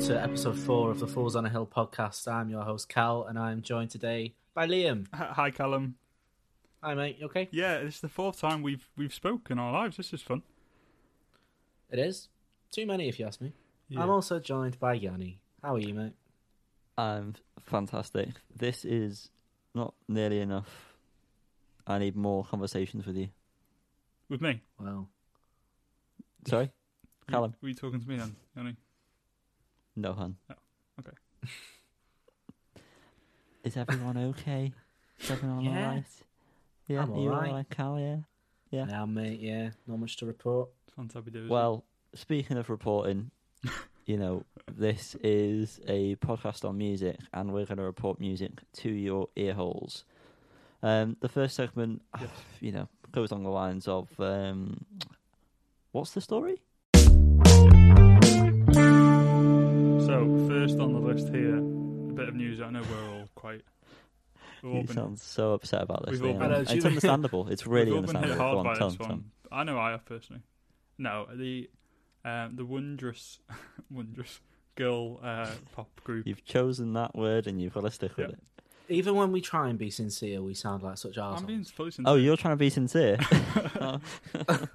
welcome to episode four of the Fools on a Hill podcast. I'm your host Cal, and I'm joined today by Liam. Hi, Callum. Hi, mate. You okay? Yeah, it's the fourth time we've we've spoken our lives. This is fun. It is too many, if you ask me. Yeah. I'm also joined by Yanni. How are you, mate? I'm fantastic. This is not nearly enough. I need more conversations with you. With me. Well, Sorry, You- Callum. Were you talking to me then, Yanni? No, hun. Oh, okay. Is everyone okay? Is everyone Yeah. alright? Yeah, I'm are you alright. alright, Cal? Yeah. Yeah. I am, mate. Yeah, not much to report. Fantastic. Well, Well, speaking of reporting, you know, this is a podcast on music, and we're going to report music to your ear holes. Um, the first segment, Yes. you know, goes on the lines of, um, what's the story? So first on the list here, a bit of news. I know we're all quite. We've all You been, sound so upset about this. We've all Liam. been- I know, it's understandable. It's really we've all been hit understandable. hard on, by tell this tell one. I know I have personally. No, the um, the wondrous, wondrous girl uh, pop group. You've chosen that word and you've got to stick with it. Even when we try and be sincere, we sound like such I'm being fully Oh, you're trying to be sincere. Oh.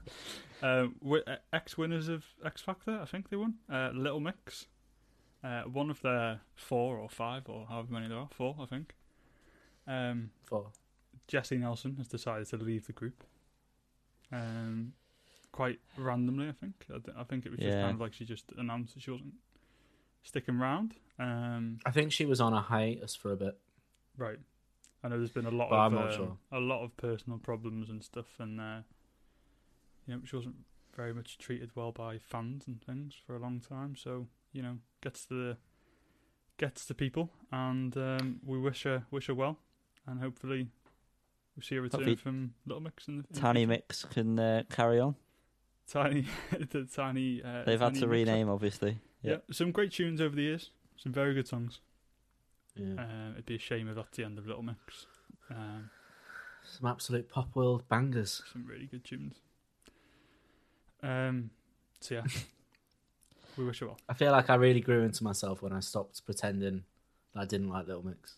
Um, uh, ex winners of X Factor, I think they won. Uh, Little Mix, uh, one of their four or five or however many there are, four I think. Um, For Jesy Nelson has decided to leave the group. Um, quite randomly, I think. I, th- I think it was just Yeah. kind of like she just announced that she wasn't sticking around. Um, I think she was on a hiatus for a bit. right. I know there's been a lot But of I'm not um, sure. a lot of personal problems and stuff, and uh, you know she wasn't very much treated well by fans and things for a long time. So you know gets to the gets to people, and um, we wish her wish her well, and hopefully we see a return Hopefully from Little Mix in the Tiny future. Mix can uh, carry on. Tiny, the tiny. Uh, They've had to Mixer. rename, obviously. Yeah. Yeah. some great tunes over the years. Some very good songs. Yeah. Uh, it'd be a shame if that's the end of Little Mix. Um, Some absolute pop world bangers. some really good tunes. Um, so yeah, we wish her well. I feel like I really grew into myself when I stopped pretending that I didn't like Little Mix.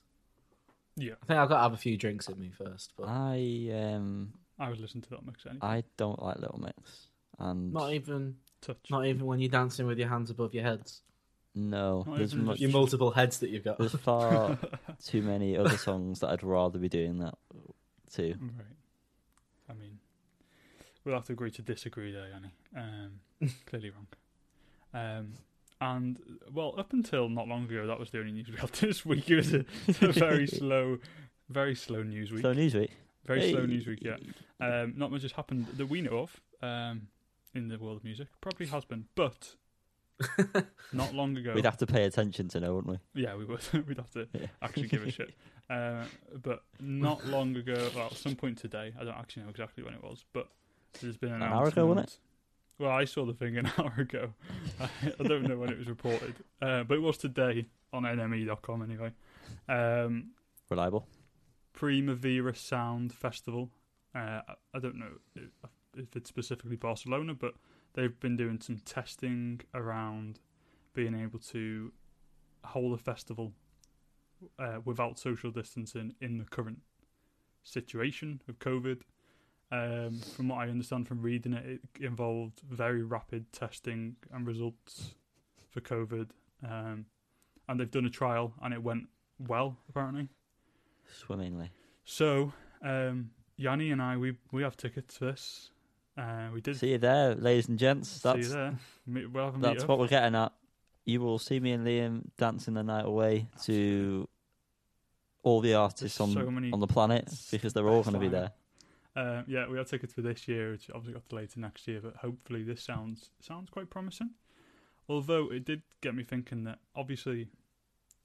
Yeah, I think I've got to have a few drinks in me first, but I um I would listen to Little Mix anyway. I don't like Little Mix, and not even Touch. not even when you're dancing with your hands above your heads. no, Not there's much, Your multiple heads that you've got. there's far too many other songs that I'd rather be doing that to. Right. I mean, we'll have to agree to disagree there, Yanni. Um, clearly wrong. Um, and well, up until not long ago, that was the only news we had this week. It was a, a very slow, very slow news week. So Newsweek, very slow news week. Yeah. Um, not much has happened that we know of um, in the world of music. Probably has been, but not long ago. we'd have to pay attention to know, wouldn't we? Yeah, we would. We'd have to Yeah. actually give a shit. Uh, but not long ago, well, at some point today, I don't actually know exactly when it was, but there's been an An hour ago, wasn't announcement- Well, I saw the thing an hour ago. I, don't know when it was reported, uh, but it was today on NME.com anyway. Um, Reliable. Primavera Sound Festival. Uh, I, don't know if, if it's specifically Barcelona, but they've been doing some testing around being able to hold a festival uh, without social distancing in the current situation of COVID. Um, from what I understand from reading it, it involved very rapid testing and results for COVID. Um, and they've done a trial and it went well, apparently. Swimmingly. So, um, Yanni and I, we we have tickets for this. Uh, we did See you there, ladies and gents. see That's you there. We'll that's what we're getting at. You will see me and Liam dancing the night away to all the artists There's on so on the planet because they're all going to be there. Uh, yeah, we have tickets for this year, which obviously got delayed to next year. But hopefully, this sounds sounds quite promising. Although it did get me thinking that obviously,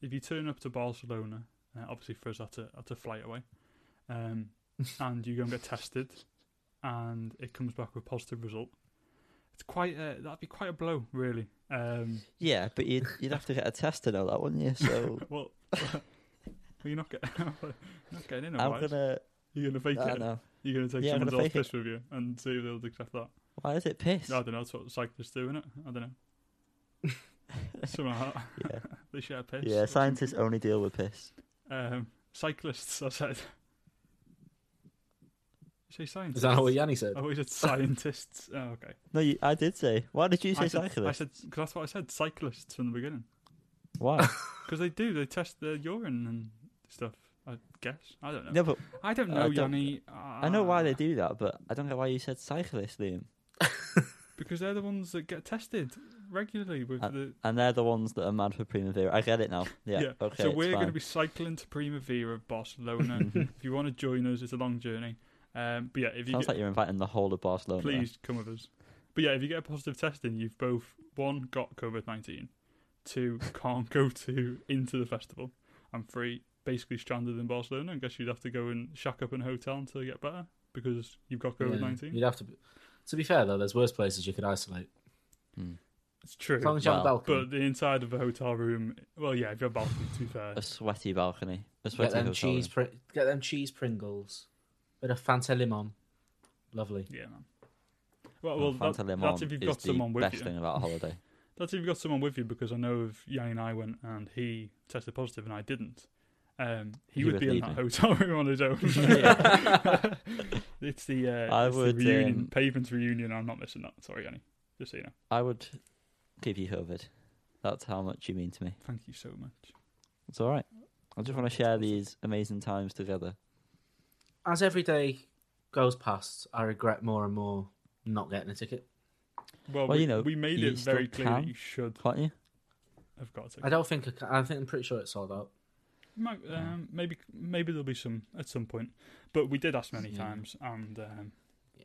if you turn up to Barcelona, uh, obviously for us that's a that's a flight away, um, and you go and get tested, and it comes back with a positive result. It's quite a, that'd be quite a blow, really. Um, Yeah, but you'd you'd have to get a test to know that, wouldn't you? So well, well, you're not getting you're not getting in. I'm Otherwise. gonna. You're gonna fake I know. You're gonna take Yeah, I'm someone gonna else's fake it. piss with you and see if they'll accept that. Why is it piss? I don't know. That's what cyclists do, innit? I don't know. Something like that. Yeah, They share piss. yeah. Scientists only deal with piss. Um, cyclists, I said. You say scientists? Is that what Yanni said? Oh, we said scientists. oh, okay. No, you, I did say. Why did you say I said, I said, because that's what I said, cyclists from the beginning. Why? Because they do, they test their urine and stuff, I guess. I don't know. no, but I don't I know, don't- Yanni. I know why they do that, but I don't know why you said cyclist, Liam. Because they're the ones that get tested regularly with Uh, the. And they're the ones that are mad for Primavera. I get it now. Yeah. Okay. so it's we're going to fine. be cycling to Primavera, Barcelona. if you want to join us, it's a long journey. Um, but yeah, if you Sounds get, like you're inviting the whole of Barcelona. please come with us. But yeah, if you get a positive testing, you've both one got COVID nineteen, two can't go to into the festival, and three basically stranded in Barcelona. I guess you'd have to go and shack up in a hotel until you get better because you've got COVID Yeah. nineteen. You'd have to. Be, to be fair though, there's worse places you could isolate. Hmm. It's true. As long as you have a balcony. But the inside of a hotel room, well, yeah, if you're balcony, to be fair, A sweaty balcony. A get them hotel cheese. room. Pri- get them cheese Pringles. Bit of Fanta limon. Lovely. yeah, man. Well, Well, well, that- Fanta Limon that's if you've is got the someone with best you. thing about a holiday. That's if you've got someone with you because I know if Yanni and I went and he tested positive and I didn't. Um, he, He would would be in that me. hotel room on his own. it's the uh, I it's would, the reunion, um, pavement reunion. I'm not missing that. Sorry, Annie. Just so you know. I would give you COVID. That's how much you mean to me. Thank you so much. It's all right. I just want to share these amazing times together. As every day goes past, I regret more and more not getting a ticket. Well, Well, we, you know, we made it very still clear that you should Can't you? I've got a ticket. I don't think I, can, I think I'm pretty sure it's sold out. Might, um, maybe maybe there'll be some at some point, but we did ask many Yeah. times, and um,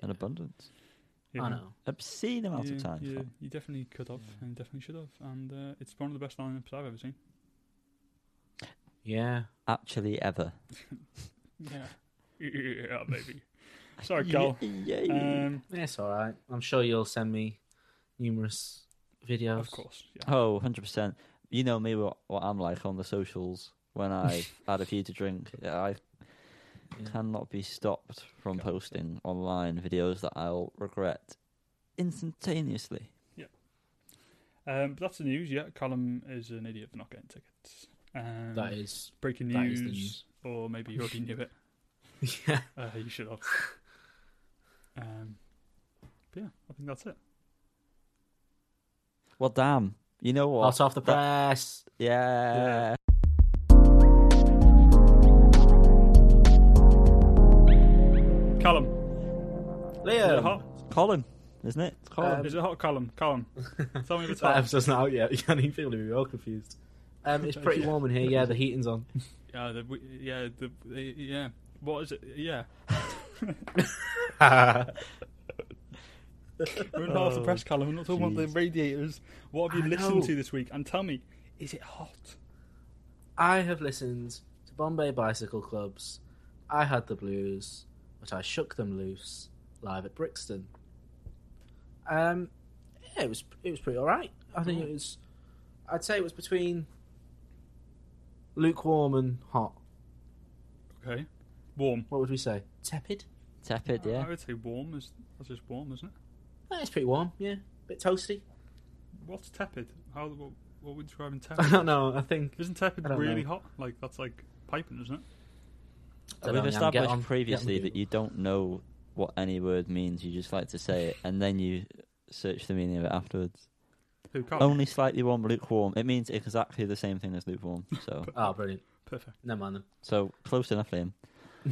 An abundance. you I know, know. Obscene amount you, of time. you, you definitely could have, Yeah. and definitely should have, and uh, it's one of the best lineups I've ever seen. Yeah. Actually, ever. Yeah, yeah, baby. Sorry, Cal. Yeah. Um, Yeah, It's all right. I'm sure you'll send me numerous videos. of course, yeah. Oh, 100%. You know me, what, what I'm like on the socials when I had a few to drink. I Yeah. cannot be stopped from God. posting online videos that I'll regret instantaneously. Um, but that's the news. Yeah, Callum is an idiot for not getting tickets. Um, That is. breaking news, is news. or maybe you already knew it. Yeah. Uh, you should have. Um, but yeah, I think that's it. Well, damn. You know what? Hot off the That- press. yeah. Liam. hot? Colin, isn't it? It's Colin. Um, Is it hot, Callum? Callum, tell me if it's That hot. episode's not out yet. Yanni feel to be all confused. Um, it's pretty warm in here. Yeah, the heating's on. Yeah, the, we- yeah, the, the, yeah. What is it? Yeah, we're in half the press, Callum. We're not talking about the radiators. What have you I listened know. to this week? And tell me, is it hot? I have listened to Bombay Bicycle Clubs. I had the blues, but I shook them loose live at Brixton. Um, yeah, it was it was pretty all right. I think it was. I'd say it was between lukewarm and hot. Okay, warm. What would we say? Tepid. Tepid, yeah. I would say warm. Is that's just warm, isn't it? Yeah, it's pretty warm. Yeah, bit toasty. What's tepid? How? What, what would you describe in tepid? I don't know. I think Isn't tepid really know. hot? Like that's like piping, isn't it? I don't We've know, Jan, get established previously that you don't know what any word means. You just like to say it, and then you search the meaning of it afterwards. Who? Callum? Only slightly warm, lukewarm. It means exactly the same thing as lukewarm. So, Oh, brilliant. Perfect. Never mind so close enough, Liam.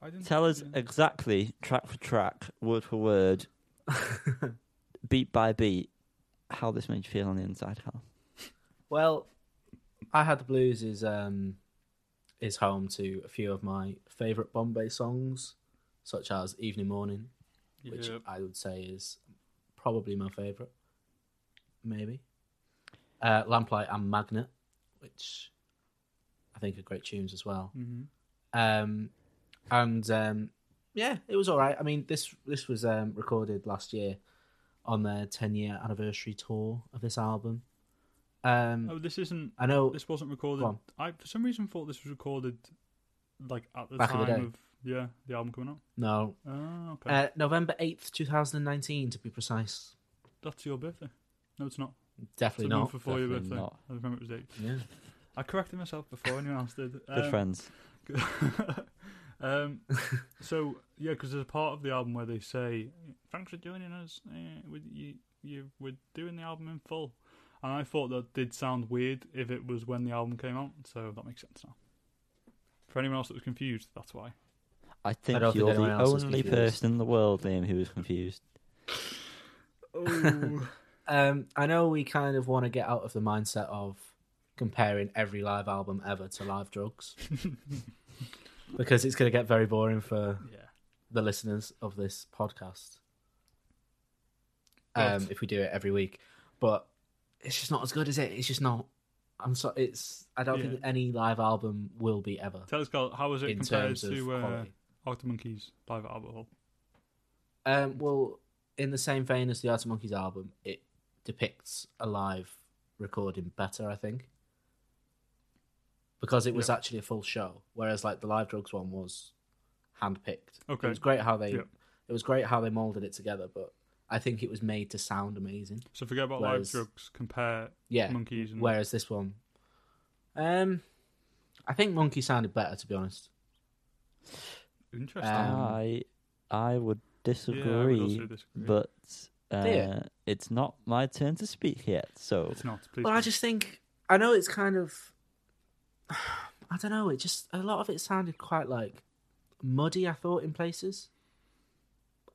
I didn't Tell us exactly, track for track, word for word, beat by beat, how this made you feel on the inside, Cal. Well, I had the blues is um is home to a few of my favourite Bombay songs, such as Evening Morning, which Yeah. I would say is probably my favourite. Maybe. Uh, Lamplight and Magnet, which I think are great tunes as well. Mhm. Um, and um, yeah, it was all right. I mean, this this was um, recorded last year on their 10 year anniversary tour of this album. Um, Oh, this isn't. I know This wasn't recorded. I for some reason thought this was recorded, like at the Back time the day. of yeah the album coming out. no Oh, okay. uh, November eighth, two thousand and nineteen, to be precise. That's your birthday. No, it's not. Definitely to move not. for for your birthday. not. I remember it was eight. Yeah. I corrected myself before anyone else did. Good Um, friends. um, so yeah, because there's a part of the album where they say, "Thanks for joining us. Uh, we, you, you, we're doing the album in full." And I thought that did sound weird if it was when the album came out, so that makes sense now. For anyone else that was confused, that's why. I think don't you're anyone the only person in the world, Liam, who is confused. Oh, Um, I know we kind of want to get out of the mindset of comparing every live album ever to Live Drugs because it's going to get very boring for yeah. the listeners of this podcast um, if we do it every week. But it's just not as good, is it? It's just not. I'm sorry. It's. I don't Yeah. think any live album will be ever Tell us, Carl, how was it in compared terms of to uh, quality. Arctic Monkeys live at Albert Hall? Um, well, in the same vein as the Arctic Monkeys album, it depicts a live recording better, I think, because it was Yeah. actually a full show, whereas like the Live Drugs one was handpicked. Okay. it was great how they Yeah. it was great how they molded it together, but I think it was made to sound amazing. So forget about Whereas- live drugs. Compare Yeah. monkeys and Whereas this one, um, I think Monkey sounded better to be honest. Interesting. I I would yeah, I would disagree, but uh, Yeah. it's not my turn to speak yet. So it's not. Please. Well, I just think I know it's kind of I don't know. It just a lot of it sounded quite like muddy. I thought in places.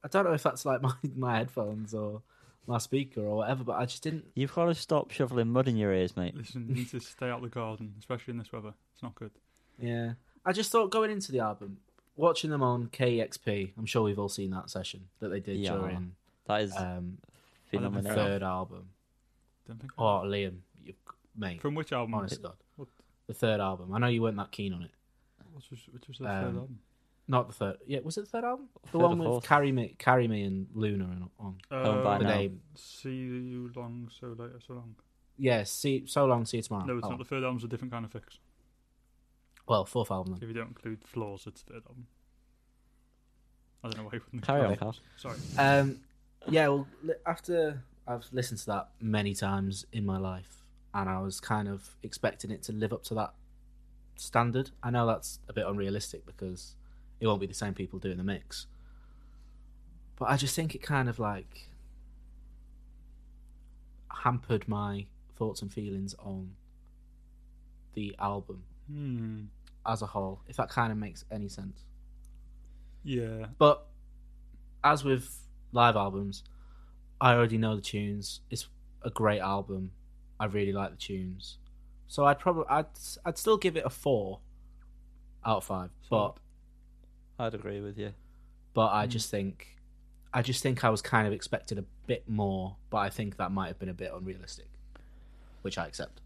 I don't know if that's like my my headphones or my speaker or whatever, but I just didn't. you've got to stop shoveling mud in your ears, mate. Listen, you need to stay out of the garden, especially in this weather. It's not good. Yeah, I just thought going into the album, watching them on KEXP. I'm sure we've all seen that session that they did Yeah. during That is um, I the phenomenal. third album. Don't think. Oh, Liam, you mate, From which album? honest to God, What? the third album. I know you weren't that keen on it. Which was, which was the third Um, album? Not the third. Yeah, was it the third album? The Third one with fourth? "Carry Me," "Carry Me" and Luna and on. Home by Uh, The now. name. See you long, so later, so long. Yeah, see, so long. See you tomorrow. No, it's Oh, not. The third album's a different kind of fix. Well, fourth album then. If you don't include flaws, it's the third album. I don't know why you wouldn't. Carry on, Carl. Sorry. Um, yeah. Well, li- after I've listened to that many times in my life, and I was kind of expecting it to live up to that standard. I know that's a bit unrealistic because it won't be the same people doing the mix. But I just think it kind of like hampered my thoughts and feelings on the album Hmm. As a whole, if that kind of makes any sense. Yeah. But as with live albums, I already know the tunes. It's a great album. I really like the tunes. So I'd probably I'd I'd still give it a four out of five. But I'd agree with you. but I Hmm. just think I just think I was kind of expected a bit more, but I think that might have been a bit unrealistic. Which I accept.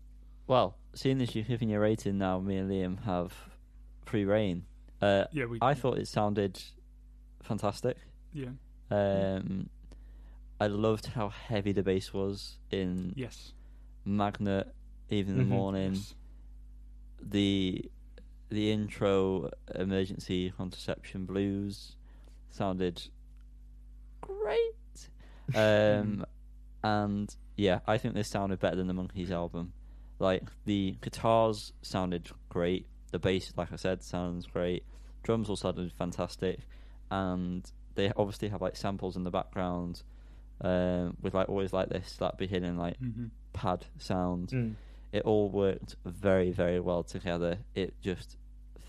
Well, seeing as you've given your rating now, me and Liam have free reign. Uh, Yeah. We. I thought it sounded fantastic. Yeah. Um, I loved how heavy the bass was in Yes. Magnet, even in the Mhm. morning. yes. The the intro emergency contraception blues sounded great. Um, and yeah, I think this sounded better than the Monkeys album. Like the guitars sounded great. The bass, like I said, sounds great. Drums all sounded fantastic, and they obviously have like samples in the background, um, with like always like this that beginning like hmm pad sound Mm. it all worked very very well together it just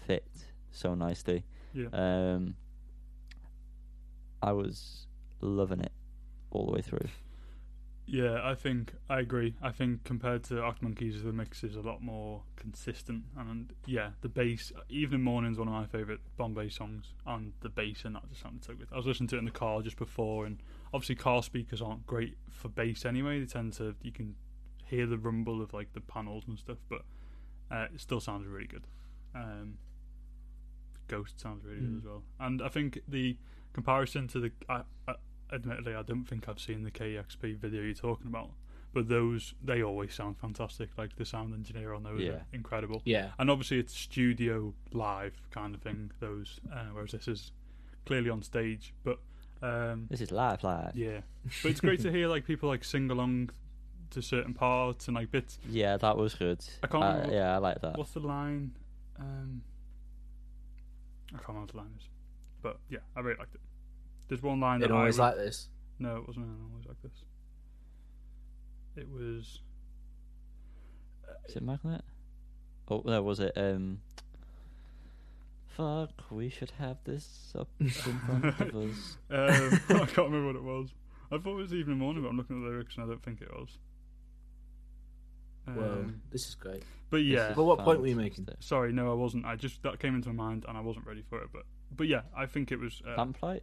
fit so nicely Yeah. um i was loving it all the way through Yeah, I think I agree. I think compared to Arctic Monkeys, the mix is a lot more consistent, and yeah, the bass. Evening Morning is one of my favourite Bombay songs, and the bass in that just sounded so good. I was listening to it in the car just before, and obviously car speakers aren't great for bass anyway. They tend to you can hear the rumble of like the panels and stuff, but uh, it still sounds really good. Um, Ghost sounds really good Mm. as well, and I think the comparison to the I, I, admittedly, I don't think I've seen the KEXP video you're talking about, but those they always sound fantastic. Like the sound engineer on those Yeah. are incredible, Yeah. and obviously it's studio live kind of thing. Those, uh, whereas this is clearly on stage, but um, this is live live yeah, but it's great to hear like people like sing along to certain parts and like bits. Yeah, that was good. I can't Uh, what- yeah, I like that. What's the line? Um, I can't remember what the line is, but yeah, I really liked it. There's one line It that I always would- like this. no, it wasn't always like this. It was Is it Magnet? Oh no, was it? Um, fuck, we should have this up in front of us. Um, I can't remember what it was. I thought it was Evening Morning, but I'm looking at the lyrics and I don't think it was. Well, Um, this is great. but yeah, But what point were you making? Sorry, no, I wasn't. I just that came into my mind and I wasn't ready for it. But but yeah, I think it was. Uh, Lamplight?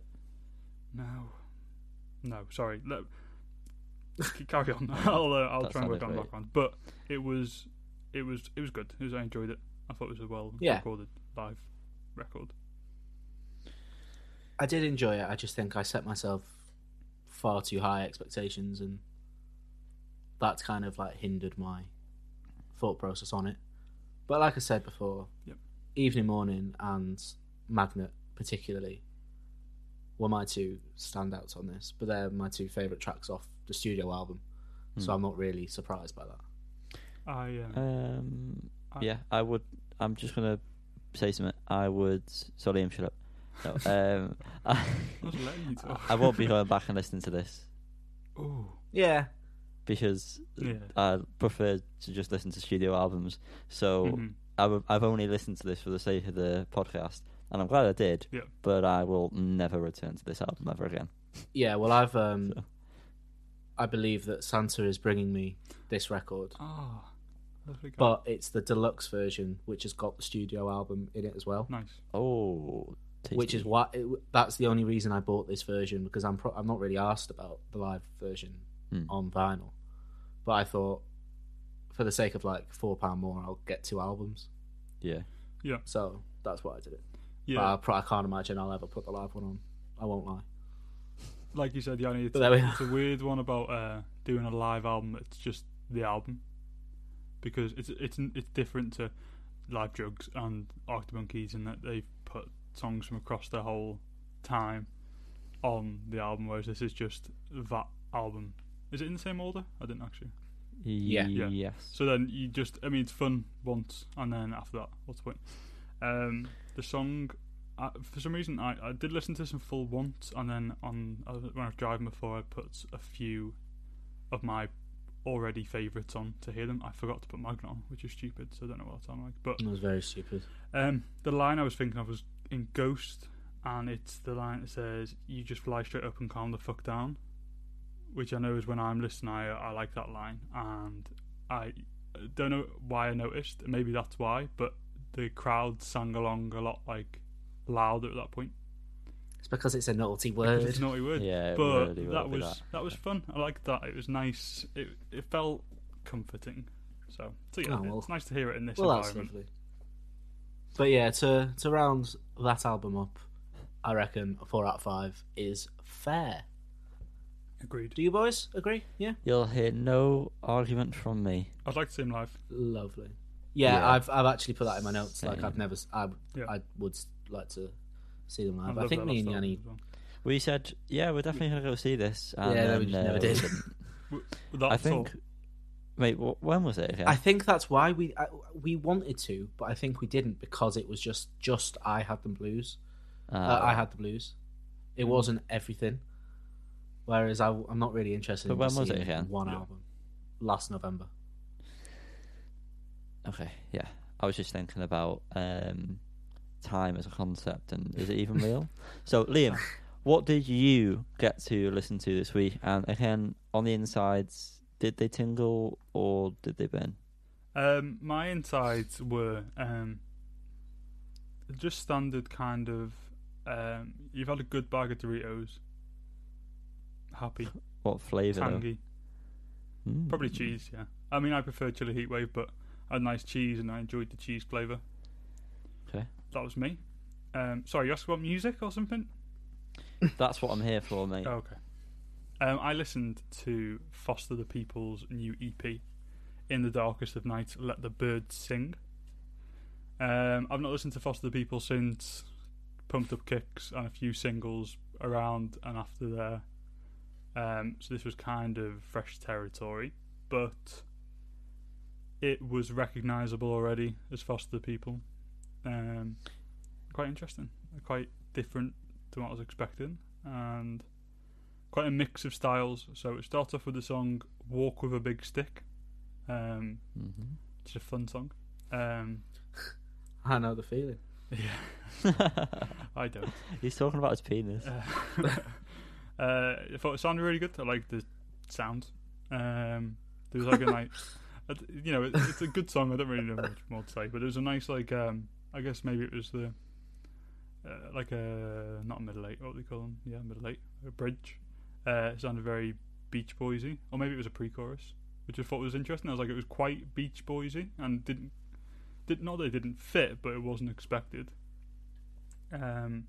No, no, sorry. Carry on. I'll uh, I'll That try and work on the great. background. But it was it was it was good. It was, I enjoyed it. I thought it was a well Yeah. recorded live record. I did enjoy it. I just think I set myself far too high expectations, and that's kind of like hindered my thought process on it. But like I said before, Yep. Evening Morning and Magnet particularly were my two standouts on this. But they're my two favourite tracks off the studio album, so Hmm. I'm not really surprised by that. I um, Um, I- yeah, I would. I'm just gonna say something. I would. Sorry, Liam, shut up. No, um, I, I was letting you talk. I won't be going back and listening to this Ooh, Yeah, because yeah. I prefer to just listen to studio albums. So Mhm. I've I've only listened to this for the sake of the podcast, and I'm glad I did. Yeah. But I will never return to this album ever again. yeah. Well, I've um, So. I believe that Santa is bringing me this record. Ah, but it's the deluxe version which has got the studio album in it as well nice. Oh, which is why it, that's the only reason I bought this version because I'm pro- I'm not really asked about the live version Hmm. on vinyl but I thought for the sake of like four pound more I'll get two albums Yeah, yeah. so that's why I did it but Yeah, I, pro- I can't imagine I'll ever put the live one on I won't lie like you said, Yanni, it's, But there we it's a weird one about uh, doing a live album. It's just the album because it's it's it's different to live drugs and Arctic Monkeys in that they've put songs from across their whole time on the album, whereas this is just that album. Is it in the same order? I didn't actually. Yeah. Yeah. Yes. So then you just, I mean, it's fun once, and then after that, what's the point? Um, the song, I, for some reason, I, I did listen to this in full once, and then on uh, when I was driving before, I put a few of my already favourites on to hear them. I forgot to put Magnet on, which is stupid, so I don't know what that sounded like. But it was very stupid um, the line I was thinking of was in Ghost, and it's the line that says, "You just fly straight up and calm the fuck down," which I know is when I'm listening. I I like that line, and I don't know why I noticed. Maybe that's why, but the crowd sang along a lot like louder at that point. it's because it's a naughty Because word It's a naughty word. Yeah, but really that was that. was fun. I liked that. It was nice. It it felt comforting. So, so yeah, Oh, well. it's nice to hear it in this well environment. lovely but yeah to to round that album up I reckon four out of five is fair Agreed. Do you boys agree? Yeah. You'll hear no argument from me. I'd like to see him live. Lovely. Yeah, Yeah. I've I've actually put that in my notes. Like I've never, s- I Yeah. I would like to see them live. I, love think me and Yanni. well. We said, yeah, we're definitely going to go see this. And Yeah, then, we just uh, never did. didn't. I think. Wait, when was it again? I think that's why we I, we wanted to, but I think we didn't because it was just just I had the blues. Uh, Uh, I had the blues. It wasn't everything. Whereas I, am not really interested But in when was it again? one Yeah. album. Last November. Okay, yeah. I was just thinking about um, time as a concept and is it even real? so, Liam, what did you get to listen to this week? And again, on the insides, did they tingle or did they burn? Um, my insides were um, just standard kind of. Um, you've had a good bag of Doritos. Happy, What flavour? though? tangy, Mm. probably cheese. Yeah, I mean I prefer chili heat wave, but I had nice cheese and I enjoyed the cheese flavour. Okay. That was me. Um, sorry, you asked about music or something? That's what I'm here for, mate. Oh, okay. Um, I listened to Foster the People's new EP, In the Darkest of Night, Let the Birds Sing. Um, I've not listened to Foster the People since Pumped Up Kicks and a few singles around and after there. Um, so this was kind of fresh territory. but it was recognisable already as Foster the People. Um, quite interesting, quite different to what I was expecting, and quite a mix of styles. So it starts off with the song "Walk with a Big Stick," um, hmm which is a fun song. Um, I know the feeling. yeah, I don't. He's talking about his penis. Uh, uh, I thought it sounded really good. I like the sound. Um, there was like a nice, you know, it, it's a good song. I don't really know much more to say, but it was a nice like. Um, I guess maybe it was the, uh, like a not a middle eight. What do they call them? Yeah, middle eight. A bridge. Uh, it sounded very Beach Boysy, or maybe it was a pre-chorus, which I thought was interesting. I was like, it was quite Beach Boysy, and didn't, did not that it didn't fit, but it wasn't expected. Um,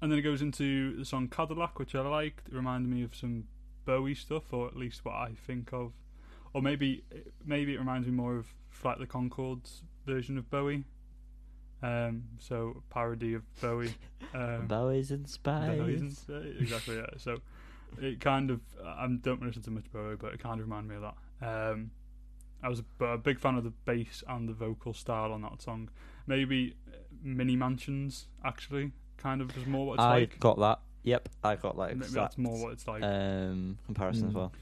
and then it goes into the song Cadillac, which I liked. It reminded me of some Bowie stuff, or at least what I think of. Or maybe maybe it reminds me more of Flight the Conchords version of Bowie. Um, so a parody of Bowie. Um, Bowies and spies. Bowie isn't- uh, exactly, yeah. So it kind of I don't listen to much Bowie, but it kind of reminded me of that. Um, I was a, a big fan of the bass and the vocal style on that song. Maybe uh, Mini Mansions actually kind of was more what it's I like. I got that. Yep, I got that Maybe exact that's more what it's like. um, comparison as Mm. well.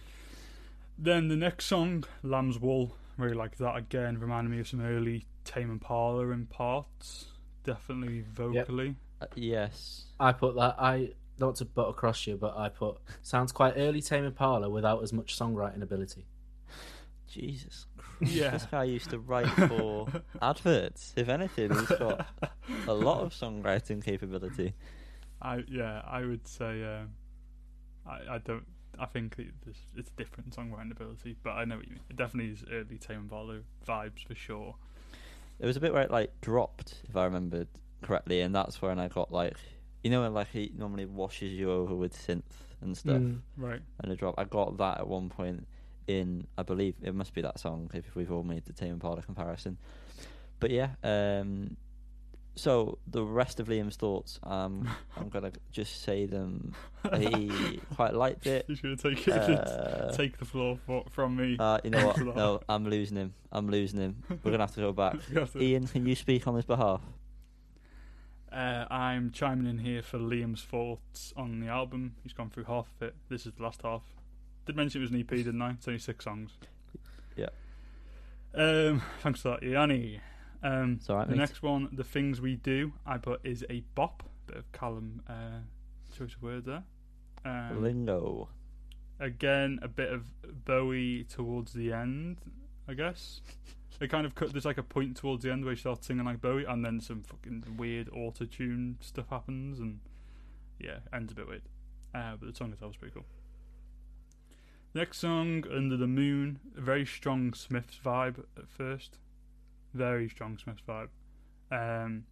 Then the next song, Lamb's Wool, really like that again. Reminded me of some early Tame Impala in parts. Definitely vocally. Uh, yes. I put that. I not to butt across you, but I put sounds quite early Tame Impala without as much songwriting ability. Jesus Christ. Yeah. This guy used to write for adverts. If anything, he's got a lot of songwriting capability. I yeah, I would say um, I I don't. I think it, it's a different songwriting ability, but I know what you mean. It definitely is early Tame Impala vibes for sure. There was a bit where it like dropped, if I remembered correctly, and that's when I got like, you know, when like he normally washes you over with synth and stuff, Mm. Right. and a drop. I got that at one point in, I believe it must be that song if we've all made the Tame Impala comparison. But yeah, um, so the rest of Liam's thoughts, um, I'm gonna just say them. He quite liked it. He's gonna take it, Uh, take the floor for, from me. Uh, you know what? No, I'm losing him. I'm losing him. We're gonna have to go back. To- Ian, can you speak on his behalf? Uh, I'm chiming in here for Liam's thoughts on the album. He's gone through half of it. This is the last half. Did mention it was an EP, didn't I? It's only six songs. Yeah. Um, thanks for that, Yanni. Um, It's all right, the mate. next one, The Things We Do, I put is a bop. Bit of Callum uh, choice of word there. Um, Lingo. again, a bit of Bowie towards the end, I guess. It kind of cut. There's like a point towards the end where he starts singing like Bowie, and then some fucking weird auto tune stuff happens, and yeah, ends a bit weird. Uh, but the song itself is pretty cool. Next song, Under the Moon, a very strong Smiths vibe at first, very strong Smiths vibe. Um,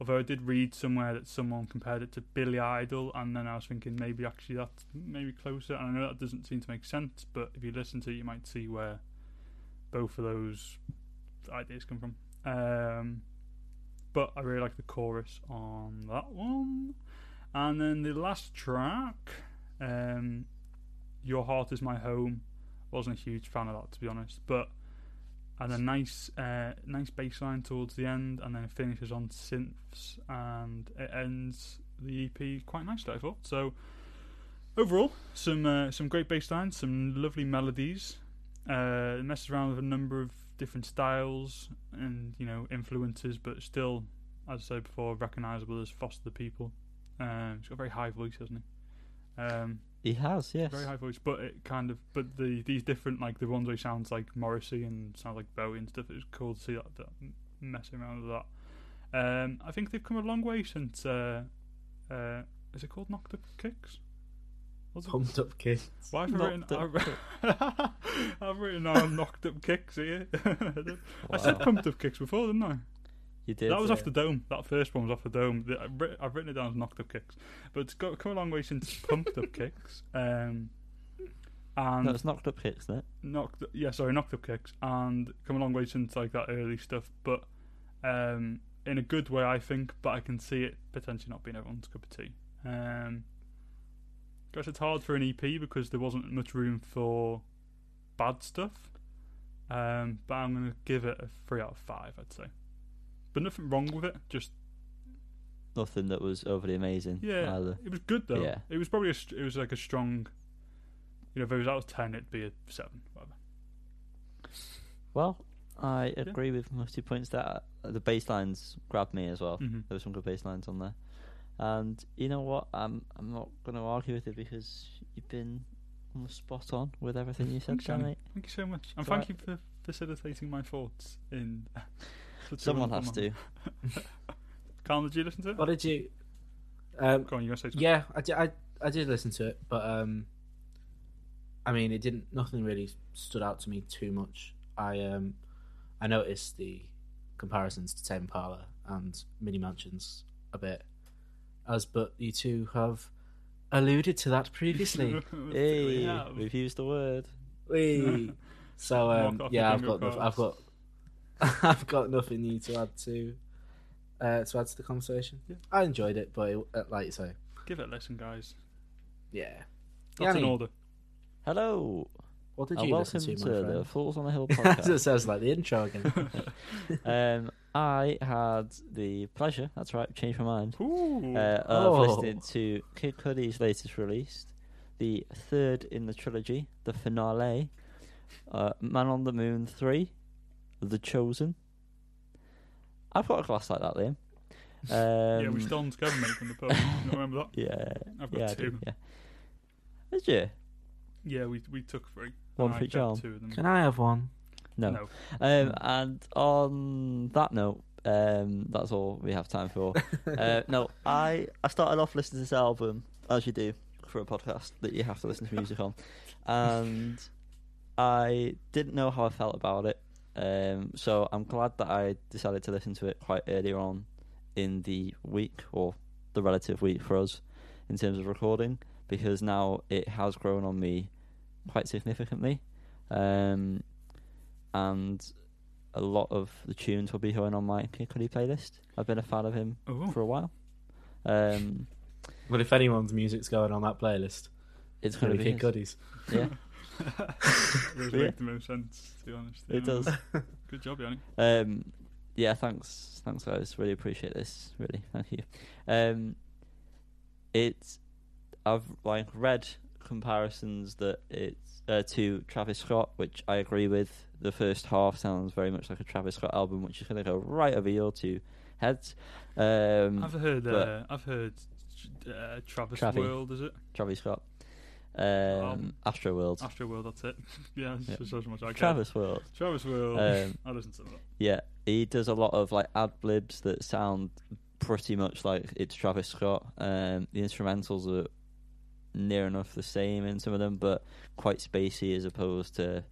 although I did read somewhere that someone compared it to Billy Idol, and then I was thinking maybe actually that's maybe closer. And I know that doesn't seem to make sense, but if you listen to it, you might see where both of those ideas come from. Um, but I really like the chorus on that one. And then the last track, um, Your Heart Is My Home. Wasn't a huge fan of that to be honest, but and a nice, uh, nice bass line towards the end, and then it finishes on synths, and it ends the EP quite nicely. I thought so. Overall, some uh, some great bass lines, some lovely melodies. Uh, it messes around with a number of different styles and you know influences, but still, as I said before, recognisable as Foster the People. Um, he's got a very high voice, hasn't he? Um, He has, yes. very high voice, but it kind of, but the these different like the ones where he sounds like Morrissey and sounds like Bowie and stuff. It was cool to see that, that messing around with that. Um, I think they've come a long way since. Uh, uh, is it called Knocked Up Kicks? Was it? Pumped up kicks. Why have I written? Knocked I've, I've written down knocked up kicks here. I said Wow. pumped up kicks before, didn't I? You did. that was yeah. off the dome. That first one was off the dome. I've written it down as knocked up kicks, but it's got come a long way since pumped up kicks. Um, and No, it's knocked up kicks, isn't knocked yeah sorry knocked up kicks and come a long way since like that early stuff but um in a good way i think but i can see it potentially not being everyone's cup of tea um guess it's hard for an ep because there wasn't much room for bad stuff. Um, but I'm gonna give it a three out of five. I'd say, but nothing wrong with it. Just Nothing that was overly amazing. yeah, Either. it was good though. Yeah. It was probably a, it was like a strong. You know, if it was out of ten, it'd be a seven. Whatever. Well, I agree with most of your points. That uh, the basslines grabbed me as well. hmm There were some good basslines on there, and you know what? I'm I'm not going to argue with it because you've been almost spot on with everything you said, Johnny. Thank you so much, and It's thank alright. you for facilitating my thoughts in. such a Someone has to. manner. Carl, did you listen to it? What did you? Um, Go on, you gonna say something? yeah, I did, I, I did listen to it, but um, I mean, it didn't. Nothing really stood out to me too much. I um, I noticed the comparisons to Tame Impala and Mini Mansions a bit, as but you two have alluded to that previously. We Hey, have. we've used the word. Whee! so um, Walk off yeah, your I've got, noth- I've got, I've got nothing new to add to, uh, to add to the conversation. Yeah. I enjoyed it, but it, uh, like you say, Give it a listen, guys. yeah. That's in order. Hello, What did and you welcome listen to, to, my the friend? Fools on the Hill it sounds like the intro again. um, I had the pleasure. That's right, change my mind. Ooh. uh, of Oh. listening to Kid Cudi's latest release, the third in the trilogy, the finale, uh, Man on the Moon 3, The Chosen. I've got a glass like that, Liam. Um, yeah, we stole them together, mate, from the pub. remember that? Yeah, I've got yeah, two. do, yeah. Did you? Yeah, we we took three. One for each kept arm? Two of them. Can I have one? No. No. Um, and on that note, um, that's all we have time for. uh, no, I I started off listening to this album as you do for a podcast that you have to listen to music on, and I didn't know how I felt about it. Um, so I'm glad that I decided to listen to it quite earlier on in the week or the relative week for us in terms of recording because now it has grown on me quite significantly. Um, and a lot of the tunes will be going on my Kid Cudi playlist. I've been a fan of him Oh, for a while. Um, Well, if anyone's music's going on that playlist, it's it's going to be Kid. Yeah, Those Yeah. make the most sense, to be honest. it Yeah. does. Good job, Yanni. Um, yeah, thanks, thanks guys. Really appreciate this. Really, thank you. Um, it's I've like read comparisons that it's uh, to Travis Scott, which I agree with. The first half sounds very much like a Travis Scott album, which is going to go right over your two heads. Um, I've heard. Uh, I've heard. Uh, Travis Travi. World, is it? Travis Scott, um, Um, Astro World, Astro World. That's it. yeah, Yeah. just so much I. Travis World. Travis World. Um, I listen to that. Yeah, he does a lot of like ad libs that sound pretty much like it's Travis Scott. Um, the instrumentals are near enough the same in some of them, but quite spacey as opposed to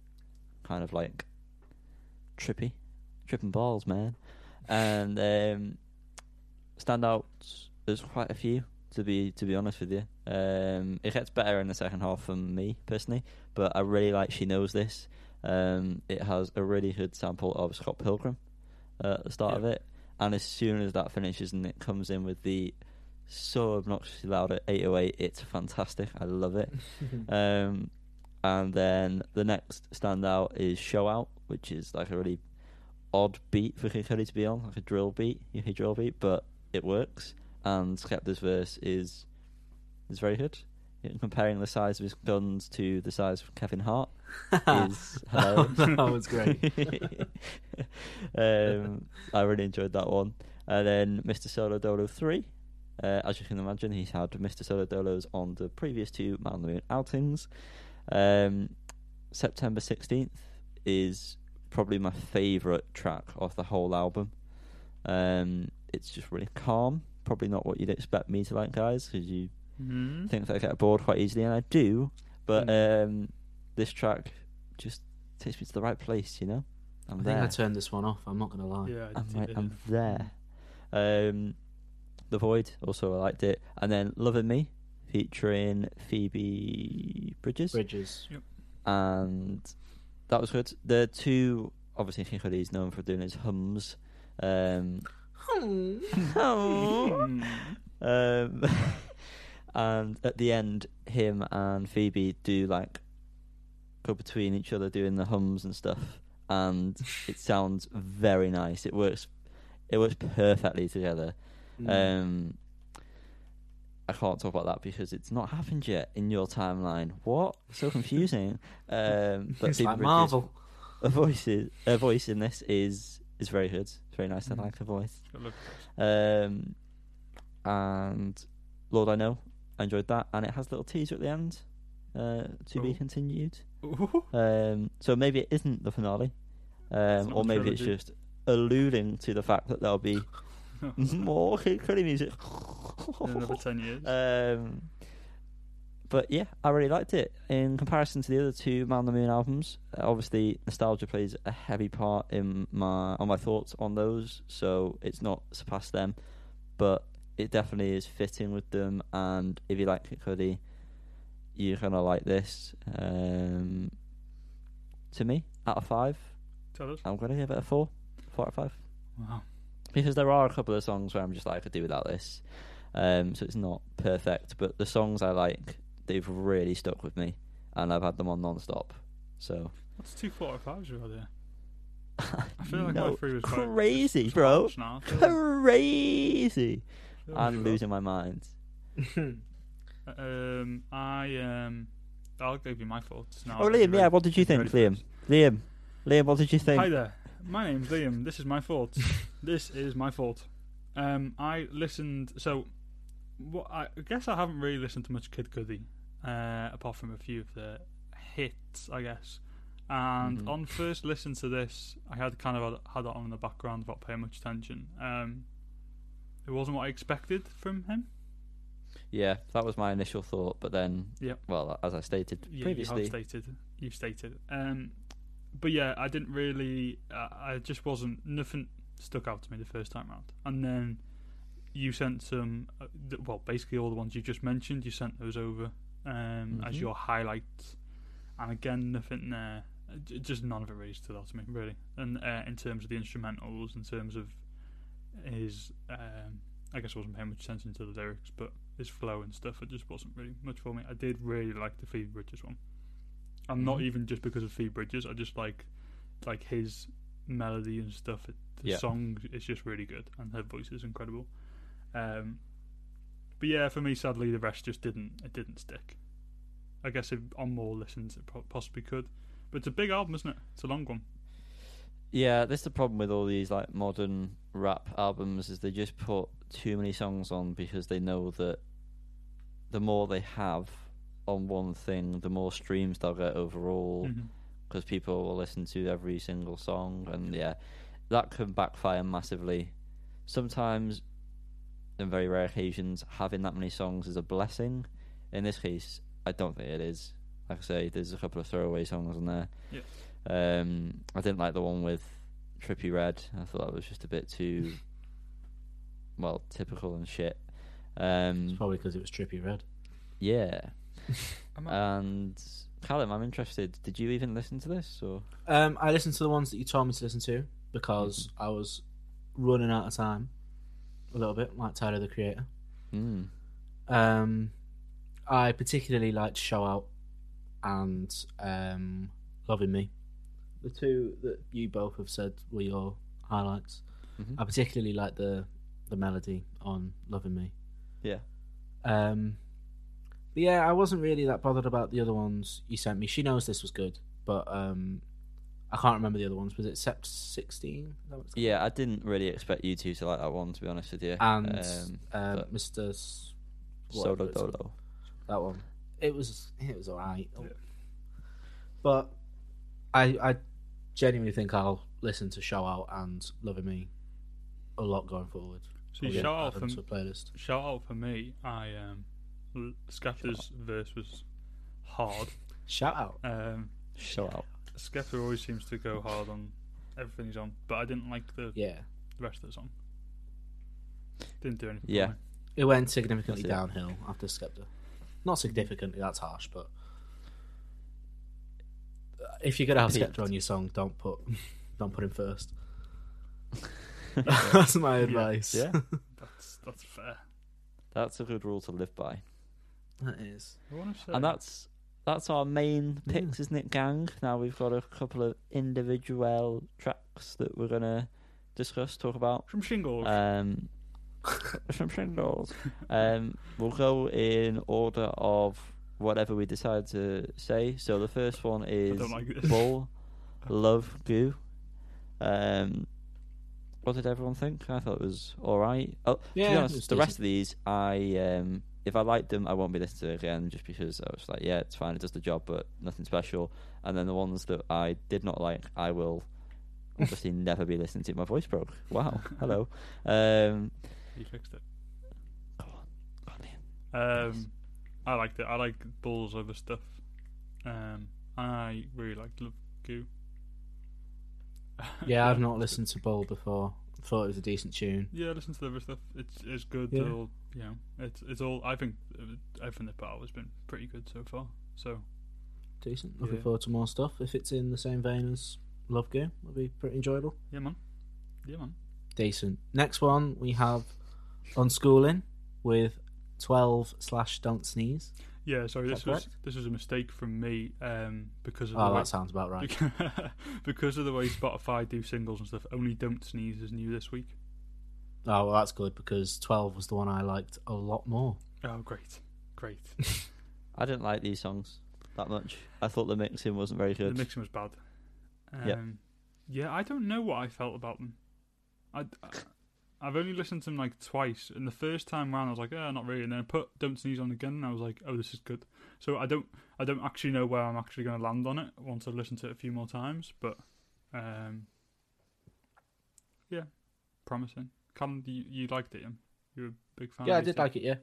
kind of like trippy, tripping balls, man. And um, standouts, there's quite a few to be to be honest with you. Um, it gets better in the second half for me personally, but I really like She Knows This. Um, it has a really good sample of Scott Pilgrim uh, at the start of it, and as soon as that finishes and it comes in with the so obnoxiously loud at 808, it's fantastic. I love it. Um, and then the next standout is Show Out, which is like a really odd beat for Kid Cudi to be on, like a drill beat, You UK drill beat, but it works. And Skepta's verse is is very good. Comparing the size of his guns to the size of Kevin Hart is hilarious. that was great. um, I really enjoyed that one. And then Mr. Solo Dolo 3. Uh, as you can imagine, he's had Mr. Solo Dolos on the previous two Man on the Moon outings. Um, September 16th is probably my favourite track of the whole album. Um, it's just really calm. Probably not what you'd expect me to like, guys, because you Mm-hmm. think that I get bored quite easily, and I do. But um, this track just takes me to the right place, you know. I'm I there. think I turned this one off. I'm not going to lie. Yeah, I I'm, did, right. I'm there. Um, the Void also I liked it, and then Loving Me featuring Phoebe Bridgers, Bridgers. Yep. And that was good. The two obviously King is known for doing his hums. Um, Mm. um, and at the end, him and Phoebe do like go between each other doing the hums and stuff, and it sounds very nice. It works. It works perfectly together. Mm. Um, I can't talk about that because it's not happened yet in your timeline. What? So confusing. um, but it's Phoebe like Marvel. A voice, is, a voice in this is is very good. It's very nice. I Mhm. like her voice. Um, and Lord, I know, I enjoyed that, and it has a little teaser at the end. Uh, to be Oh. continued. Um, so maybe it isn't the finale, um, or a maybe it's just alluding to the fact that there'll be more Kid Cudi music. in another ten years. Um, but yeah, I really liked it. In comparison to the other two Man on the Moon albums, uh, obviously nostalgia plays a heavy part in my on my thoughts on those, so it's not surpassed them, but it definitely is fitting with them. And if you like Kid Cudi, you're gonna like this. Um, to me, out of five, Tell us. I'm gonna give it a four, four out of five Wow. because there are a couple of songs where I'm just like I could do without this. Um, so it's not perfect, but the songs I like, they've really stuck with me, and I've had them on non-stop. So That's two of fives right there. I feel like my no, three was crazy, just bro, now. Crazy. I'm losing my mind. Um, I um, I'll give you my thoughts now. oh, Liam, yeah, what did you think, Liam? Liam, Liam, what did you think? Hi there. My name's Liam. This is my thoughts. this is my fault. Um, I listened. So, what I guess I haven't really listened to much Kid Cudi, uh, apart from a few of the hits, I guess. And Mhm. on first listen to this, I had kind of had, it on in the background without paying much attention. Um, it wasn't what I expected from him. Yeah, that was my initial thought, but then, Yep. well, as I stated Yeah, previously, you have stated. You've stated. Um, but yeah, I didn't really. Uh, I just wasn't. Nothing stuck out to me the first time round. And then you sent some. Uh, well, basically all the ones you just mentioned. You sent those over um, as Mhm. your highlights. And again, nothing there. Uh, just none of it really stood out to me, really. And uh, in terms of the instrumentals, in terms of his. Um, I guess I wasn't paying much attention to the lyrics, but his flow and stuff, it just wasn't really much for me. I did really like the Phoebe Bridgers one, and not Mhm. even just because of Phoebe Bridgers. I just like like his melody and stuff. It, the Yeah. song is just really good, and her voice is incredible. Um, but yeah, for me, sadly, the rest just didn't. It didn't stick. I guess if on more listens, it possibly could. But it's a big album, isn't it? It's a long one. Yeah, that's the problem with all these like modern rap albums is they just put too many songs on because they know that the more they have on one thing, the more streams they'll get overall because people will listen to every single song, and yeah, that can backfire massively. Sometimes, in very rare occasions, having that many songs is a blessing. In this case, I don't think it is. Like I say, there's a couple of throwaway songs on there. Yeah. Um, I didn't like the one with Trippie Redd. I thought that was just a bit too, well, typical and shit. It's Um, probably because it was Trippie Redd. yeah. I'm not- And Callum, I'm interested. Did you even listen to this or? Um, I listened to the ones that you told me to listen to because Mm-hmm. I was running out of time a little bit, like Tyler the Creator. Mm. Um, I particularly liked Show Out and um, Loving Me. The two that you both have said were your highlights. Mhm. I particularly like the the melody on Loving Me. Yeah. Um, but yeah, I wasn't really that bothered about the other ones you sent me. She knows this was good, but um, I can't remember the other ones. Was it Sept sixteen? Is that what it's called? Yeah, I didn't really expect you two to like that one, to be honest with you. And um, um, but- Mr. S- Solo whatever it's called. Dolo. that one. It was it was alright, Yeah. but I I genuinely think I'll listen to Show Out and Loving Me a lot going forward. So Probably shout out them for to playlist. shout out for me. I um, L- Skepta's verse was hard. Shout out. Um, Show out. Skepta always seems to go hard on everything he's on, but I didn't like the, Yeah, the rest of the song. Didn't do anything. Yeah. For me. it went significantly That's it. downhill after Skepta. Not significantly, that's harsh, but if you're gonna have Peaked. Skepta on your song, don't put don't put him first. that's my Yeah. advice. Yeah, That's that's fair. that's a good rule to live by. that is. I want to say And that's that's our main Yeah. picks, isn't it, gang? Now we've got a couple of individual tracks that we're gonna discuss, talk about. From Shingles. Um, some shingles. Um, we'll go in order of whatever we decide to say. So the first one is like. Bull, Love, Goo. Um, what did everyone think? I thought it was all right. Oh, to be honest, the rest of these, I um, if I liked them, I won't be listening to it again, just because I was like, yeah, it's fine, it does the job, but nothing special. And then the ones that I did not like, I will obviously never be listening to. My voice broke. Wow, hello. Um, He fixed it. go on, go on, Liam. Um, I liked it. I like Bull's over stuff. Um, I really liked Love Goo. Yeah, I've not listened to Bull before. Thought it was a decent tune. Yeah, listen to the other stuff. It's it's good. Yeah. Know, it's it's all. I think uh, everything they put out has been pretty good so far. So Decent. Looking Yeah. forward to more stuff. If it's in the same vein as Love Game, it'll be pretty enjoyable. yeah, man. Yeah, man. Decent. Next one we have Unschooling with 12 slash Don't Sneeze. Yeah, sorry. Is This was correct? this was a mistake from me. Um, because of Oh, the way, that sounds about right. because of the way Spotify do singles and stuff. Only "Don't Sneeze" is new this week. Oh, well, that's good because 12 was the one I liked a lot more. Oh, great, great. I didn't like these songs that much. I thought the mixing wasn't very good. the mixing was bad. Um, Yep. Yeah, I don't know what I felt about them. I, I've only listened to them like twice, and the first time round I was like, "Oh, not really." And then I put "Don't Sneeze" on again, and I was like, "Oh, this is good." So I don't, I don't actually know where I'm actually going to land on it once I listen to it a few more times. But, um, yeah, promising. Callum, you, you liked it, Ian? You're a big fan. Yeah, of I did like it, yeah.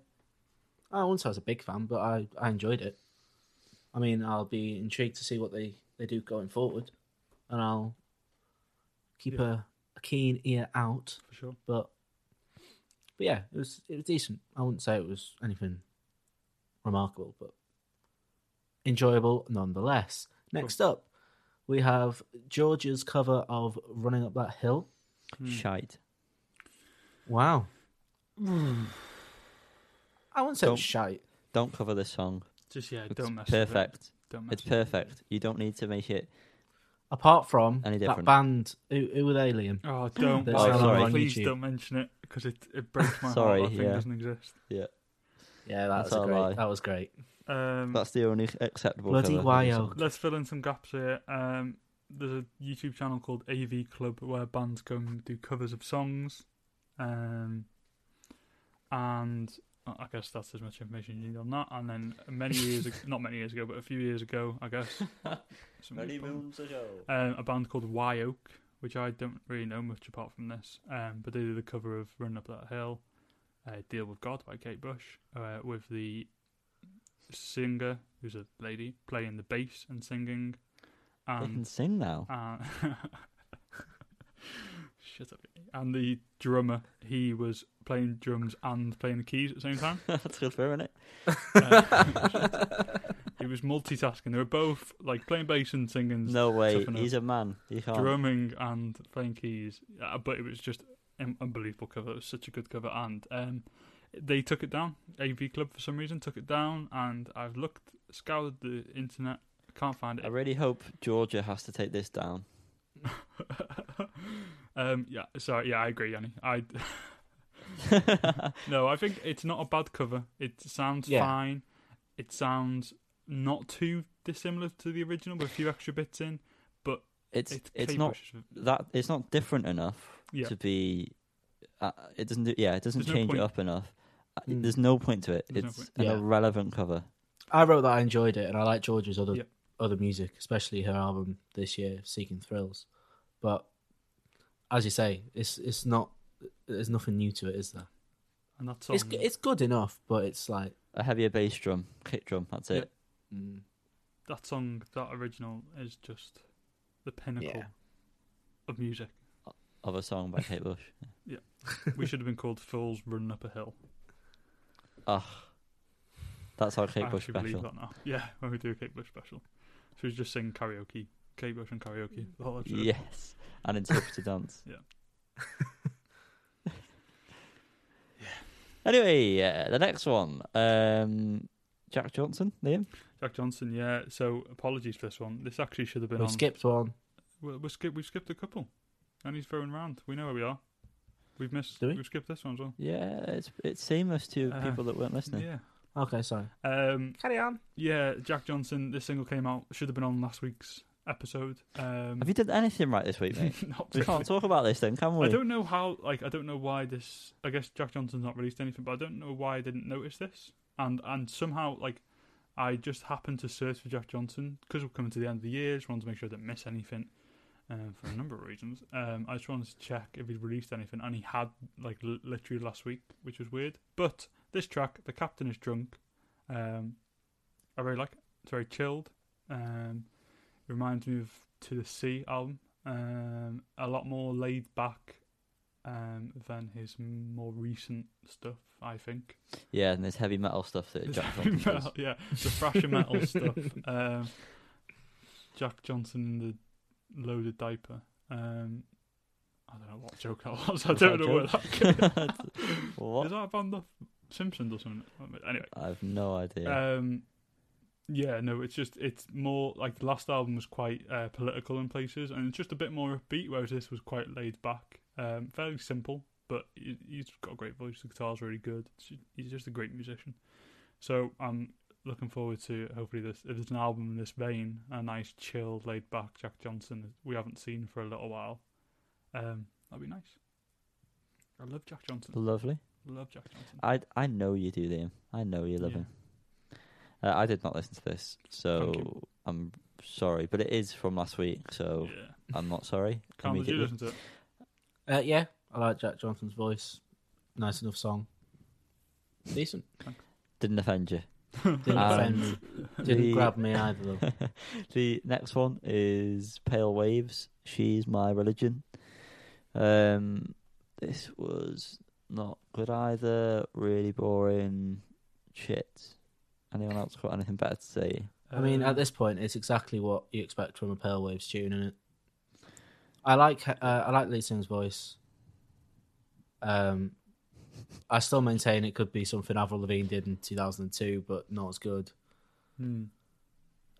I wouldn't say I was a big fan, but I, I enjoyed it. I mean, I'll be intrigued to see what they, they do going forward. And I'll keep Yeah. a, a keen ear out. for sure. But but yeah, it was it was decent. I wouldn't say it was anything remarkable, but enjoyable nonetheless. Next up, we have Georgia's cover of "Running Up That Hill." Hmm. Shite. Wow, I wouldn't say Don't- shite. Don't cover this song. Just yeah, It's don't mess. With it. perfect. Don't mess It's with it. perfect. You don't need to make it. Apart from Any that different? band, who, who were they, Liam? Oh, don't. That's Oh, sorry. Please, please YouTube. don't mention it because it, it breaks my Sorry, heart. That thing yeah. doesn't exist. Yeah, Yeah, that That's was a our great. lie. That was great. Um, that's the only acceptable. Bloody cover of why, the song. let's fill in some gaps here. Um, there's a YouTube channel called AV Club where bands go and do covers of songs. Um, and I I guess that's as much information you need on that. And then many years, ago, not many years ago, but a few years ago, I guess, Many moons ago. um, a band called Wye Oak, which I don't really know much apart from this, um, but they did the cover of "Run Up That Hill," uh, "Deal with God" by Kate Bush, uh, with the singer who's a lady playing the bass and singing, They can and sing now. uh, shut up, and the drummer he was playing drums and playing the keys at the same time. That's good for him, isn't it. Uh, he was multitasking. They were both like playing bass and singing. No way. He's a man. You can't. drumming and playing keys. Uh, but it was just an unbelievable cover. It was such a good cover, and um, they took it down. AV Club for some reason took it down, and I've looked, scoured the internet, can't find it. I really hope Georgia has to take this down. um, yeah, sorry, yeah, I agree, Yanni. I no, I think it's not a bad cover. It sounds Yeah. fine. It sounds not too dissimilar to the original with a few extra bits in. It's It's, it's not that it's not different enough Yeah. to be. Uh, it doesn't. Do, yeah, it doesn't There's no change it up enough. Mm. There's no point to it. There's it's point. an Yeah. irrelevant cover. I wrote that I enjoyed it, and I like Georgia's other Yeah. Other music, especially her album this year, "Seeking Thrills." But as you say, it's it's not. There's nothing new to it, is there? and that song. It's it's good enough, but it's like A heavier bass drum, kick drum. That's it. mm, that song, that original, is just the pinnacle Yeah. of music. Of a song by Kate Bush. Yeah, we should have been called Fools Running Up a Hill. Ugh. That's our Kate I Bush special. that now. Yeah, when we do a Kate Bush special. So we just sing karaoke, Kate Bush and karaoke. The whole episode. Yes, and interpreted dance. Yeah. Anyway, uh, the next one, um, Jack Johnson, Liam. Jack Johnson, yeah. So apologies for this one. This actually should have been We on. skipped one. We, we skip. We've skipped a couple, and he's throwing round. We know where we are. We've missed. Do we? We've skipped this one as well. Yeah, it's it's seamless to Uh, people that weren't listening. Yeah. Okay, sorry. Um, Carry on. yeah, Jack Johnson. This single came out. Should have been on last week's episode. Um, Have you done anything right this week, mate? not we really. can't talk about this then, can we? I don't know how. Like, I don't know why this. I guess Jack Johnson's not released anything, but I don't know why I didn't notice this. And and somehow, like, I just happened to search for Jack Johnson because we're coming to the end of the year. Just wanted to make sure I didn't miss anything. Um, for a number of reasons, um, I just wanted to check if he'd released anything, and he had like l- literally last week, which was weird. But this track, "The Captain Is Drunk," um, I really like. It. It's very chilled. Um, it reminds me of "To the Sea" album. Um, a lot more laid back um, than his more recent stuff, I think. Yeah, and there's heavy metal stuff that Jack Johnson metal, yeah, the thrasher metal stuff. Um, Jack Johnson in the loaded diaper. Um, I don't know what joke that was. I Was don't a know where joke? that came. what? Is that about the Simpsons or something? Anyway, I have no idea. um, yeah, no, it's just it's more like the last album was quite uh, political in places, and it's just a bit more upbeat, whereas this was quite laid back, um, fairly simple. But he, he's got a great voice. The guitar's really good. He's just a great musician. So I'm looking forward to hopefully this. If there's an album in this vein, a nice, chill, laid back Jack Johnson we haven't seen for a little while, um, that'd be nice. I love Jack Johnson. Lovely. Love Jack Johnson. I I know you do, Liam. I know you love Yeah. him. Uh, I did not listen to this, so. I'm sorry, but it is from last week, so yeah. I'm not sorry. Carl, did you immediately. listen to it? Uh, yeah, I like Jack Johnson's voice. Nice enough song. Decent. Didn't offend you. Didn't Um, offend me. Didn't the- grab me either though. the next one is Pale Waves. She's my religion. Um, this was not good either. Really boring. Shit. Anyone else got anything better to say? I mean, at this point, it's exactly what you expect from a Pale Waves tune, is it? I like uh, I like lead singer's voice. Um, I still maintain it could be something Avril Lavigne did in 2002, but not as good. hmm.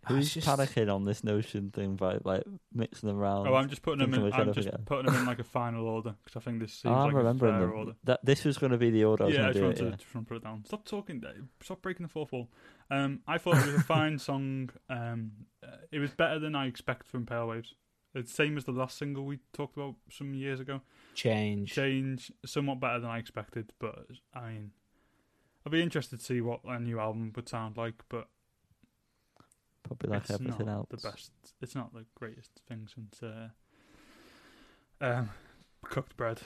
Who's just- panicking on this notion thing by like mixing them around? Oh, I'm just putting them in. I'm just forget. putting them in like a final order because I think this seems I'm like remembering a fair them. order. That this was going to be the order I was yeah, I going just to want do to, it. just to put it down. Stop talking. Stop breaking the fourth wall. Um, I thought it was a fine song. Um, uh, it was better than I expect from Pale Waves. It's the same as the last single we talked about some years ago. Change. Change, somewhat better than I expected, but I mean, I'd be interested to see what a new album would sound like. But Probably like it's everything not else. the best. It's not the greatest thing since uh, um, cooked bread.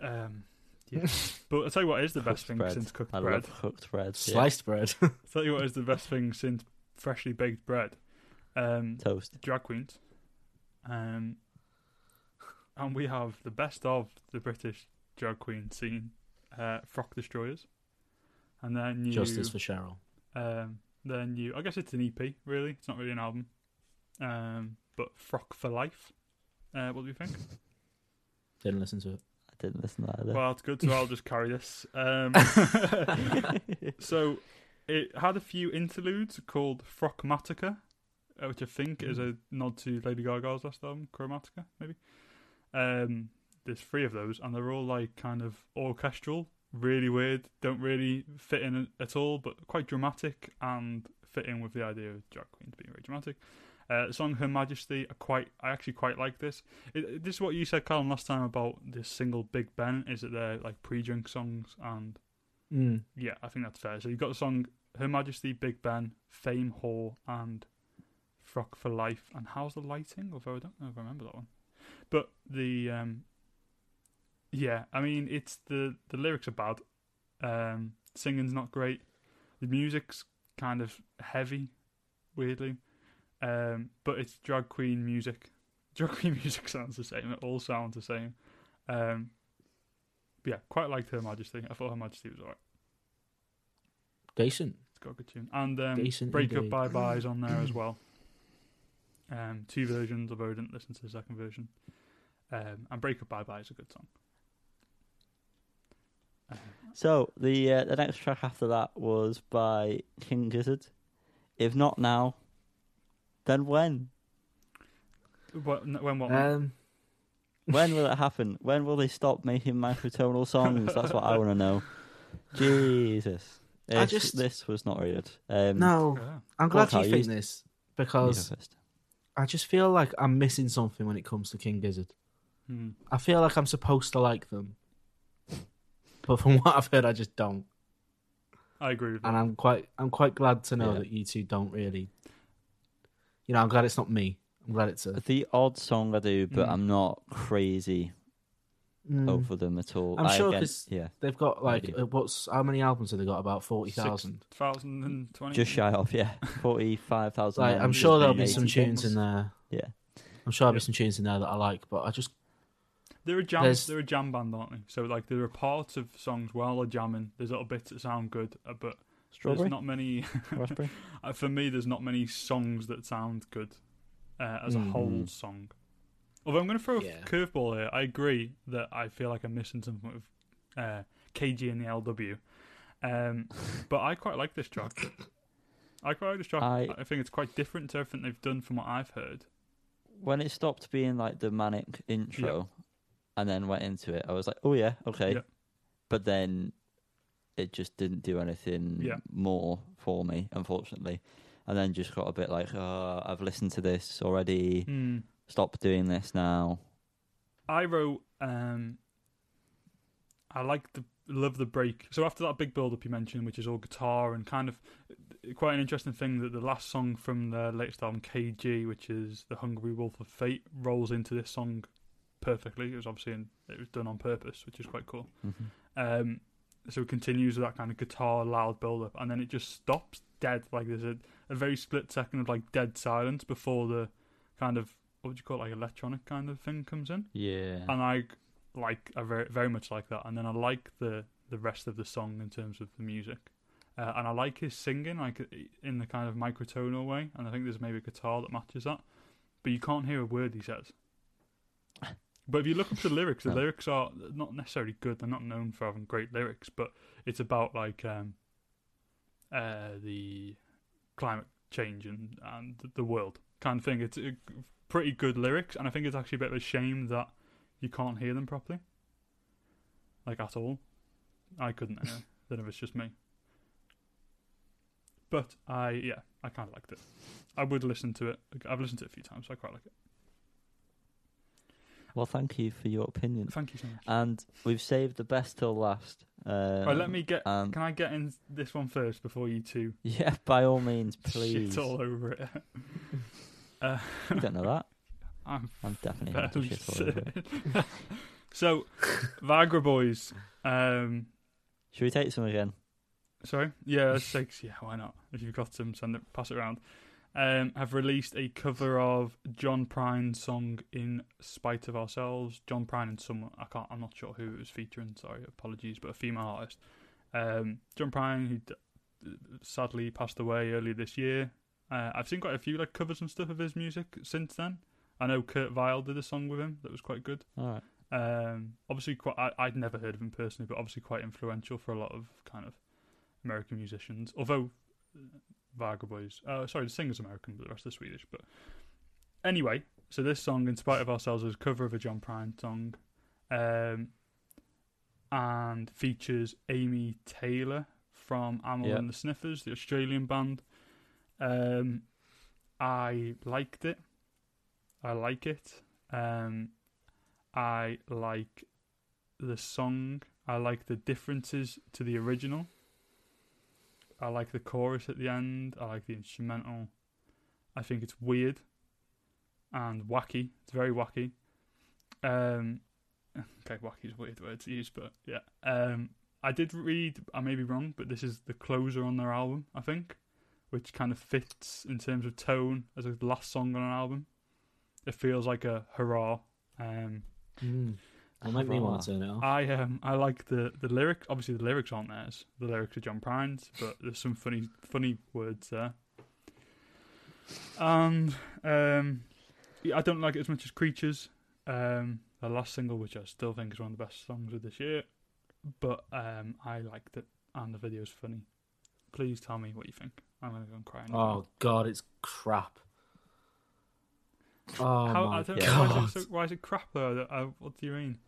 Um, yeah, but I'll tell you what is the best Cooked thing bread. since cooked I bread. love cooked bread. yeah. Sliced bread. I'll tell you what is the best thing since freshly baked bread. Um, Toast. drag queens. Um, and we have the best of the British drag queen scene, uh, Frock Destroyers. And then you, Justice for Cheryl. um, then you, I guess it's an EP, really. It's not really an album. Um, but Frock for Life. Uh, what do you think? Didn't listen to it. I didn't listen to that either. Well, it's good, so I'll just carry this. Um, so it had a few interludes called Frockmatica, uh, which I think is a nod to Lady Gaga's last album, Chromatica, maybe. Um, there's three of those, and they're all like kind of orchestral, really weird, don't really fit in at all, but quite dramatic and fit in with the idea of drag queens being very dramatic. Uh, the song "Her Majesty," I quite, I actually quite like this. It, this is what you said, Colin, last time about this single "Big Ben." Is that they're like pre-drink songs, and Mm. yeah, I think that's fair. So you've got the song "Her Majesty," "Big Ben," "Fame," "Whore," and "Frock for Life." And how's the lighting? Although I don't know if I remember that one, but the um, yeah, I mean it's the the lyrics are bad, um, singing's not great, the music's kind of heavy, weirdly, um, but it's drag queen music. Drag queen music sounds the same. It all sounds the same. Um, but yeah, quite liked Her Majesty. I thought Her Majesty was alright. Decent. It's got a good tune. And um, Decent Break Up indeed. Bye Bye's on there as well. Um, two versions, although I didn't listen to the second version. Um, and Break Up Bye Bye is a good song. Um, So the uh, the next track after that was by King Gizzard. if not now, then when? What, when what? Um, When will it happen? When will they stop making microtonal songs? That's what I want to know. Jesus. I This, just- this was not very good. Um, no, Yeah. I'm glad you how think you- this because. I just feel like I'm missing something when it comes to King Gizzard. Hmm. I feel like I'm supposed to like them, but from what I've heard, I just don't. I agree with And that. I'm quite, I'm quite glad to know Yeah. that you two don't really. You know, I'm glad it's not me. I'm glad it's a. The odd song I do, but Mm. I'm not crazy Mm. over them at all. I'm I sure again- 'cause yeah, They've got like uh, what's how many albums have they got? About forty thousand. 2020? just shy of yeah, forty five thousand. Like I'm sure there'll be some tunes songs. in there. Yeah. I'm sure there'll be some tunes in there that I like, but I just They're a jam. There's- They're a jam band, aren't they? So like, there are parts of songs while they're jamming. There's little bits that sound good, uh, but strawberry, there's not many. raspberry. uh, for me, there's not many songs that sound good uh, as a Mhm. whole song. Although I'm going to throw a curveball here. I agree that I feel like I'm missing something with uh, KG and the LW, um, but I quite like this track. I quite like this track. I, I- think it's quite different to everything they've done from what I've heard. When it stopped being like the manic intro, and then went into it, I was like, oh yeah, okay. Yeah. But then it just didn't do anything Yeah. more for me, unfortunately. And then just got a bit like, oh, I've listened to this already. Hmm. Stop doing this now. I wrote, um, I like the love the break. So after that big build up you mentioned, which is all guitar and kind of quite an interesting thing that the last song from the latest album KG, which is the Hungry Wolf of Fate, rolls into this song perfectly. It was obviously in, it was done on purpose, which is quite cool. Mhm. Um, so it continues with that kind of guitar loud build up, and then it just stops dead. Like there's a, a very split second of like dead silence before the kind of what would you call it, like electronic kind of thing comes in Yeah. and I like I very very much like that. And then I like the the rest of the song in terms of the music, uh, and I like his singing like in the kind of microtonal way. And I think there's maybe a guitar that matches that, but you can't hear a word he says. But if you look up the lyrics, the No. lyrics are not necessarily good. They're not known for having great lyrics, but it's about like um, uh, the climate change and and the world kind of thing. It's uh, pretty good lyrics, and I think it's actually a bit of a shame that you can't hear them properly, like at all. I couldn't anyway. then if it's just me. But I yeah, I kind of liked it. I would listen to it. I've listened to it a few times, so I quite like it. Well, thank you for your opinion. Thank you so much. And we've saved the best till last. Um, right, let me get. Can I get in this one first before you two yeah, by all means, please. shit all over it? uh, You don't know that. I'm I'm definitely going to fairly shit all over it. certain. so, Viagra Boys. Um, Should we take some again? sorry, yeah, take. Yeah, why not? If you've got some, send it, pass it around. Um, have released a cover of John Prine's song "In Spite of Ourselves." John Prine and someone I can't. I'm not sure who it was featuring. Sorry, apologies, but a female artist. Um, John Prine, who d- sadly passed away earlier this year. Uh, I've seen quite a few like covers and stuff of his music since then. I know Kurt Vile did a song with him that was quite good. All right. Um, obviously, quite. I, I'd never heard of him personally, but obviously quite influential for a lot of kind of American musicians. Although uh, Boys, uh, sorry, the singer's American, but the rest are Swedish. But anyway, so this song, "In Spite of Ourselves," is a cover of a John Prine song, um, and features Amy Taylor from Amyl Yeah. and the Sniffers, the Australian band. Um, I liked it. I like it. Um, I like the song. I like the differences to the original. I like the chorus at the end. I like the instrumental. I think it's weird and wacky. It's very wacky. Um, okay, wacky is a weird word to use, but yeah. Um, I did read. I may be wrong, but this is the closer on their album. I think, which kind of fits in terms of tone as a last song on an album. It feels like a hurrah. Um, Mm. It'll make me want to turn. I um I like the the lyric. Obviously, the lyrics aren't theirs. The lyrics are John Prine's, but there's some funny funny words there. And um, yeah, I don't like it as much as Creatures. Um, the last single, which I still think is one of the best songs of this year, but um, I liked it, and the video's funny. Please tell me what you think. I'm gonna go and cry. Oh god, it's crap. Oh How, my I don't Yeah. know. Why god! is, it so, why is it crap though? I I- uh, what do you mean?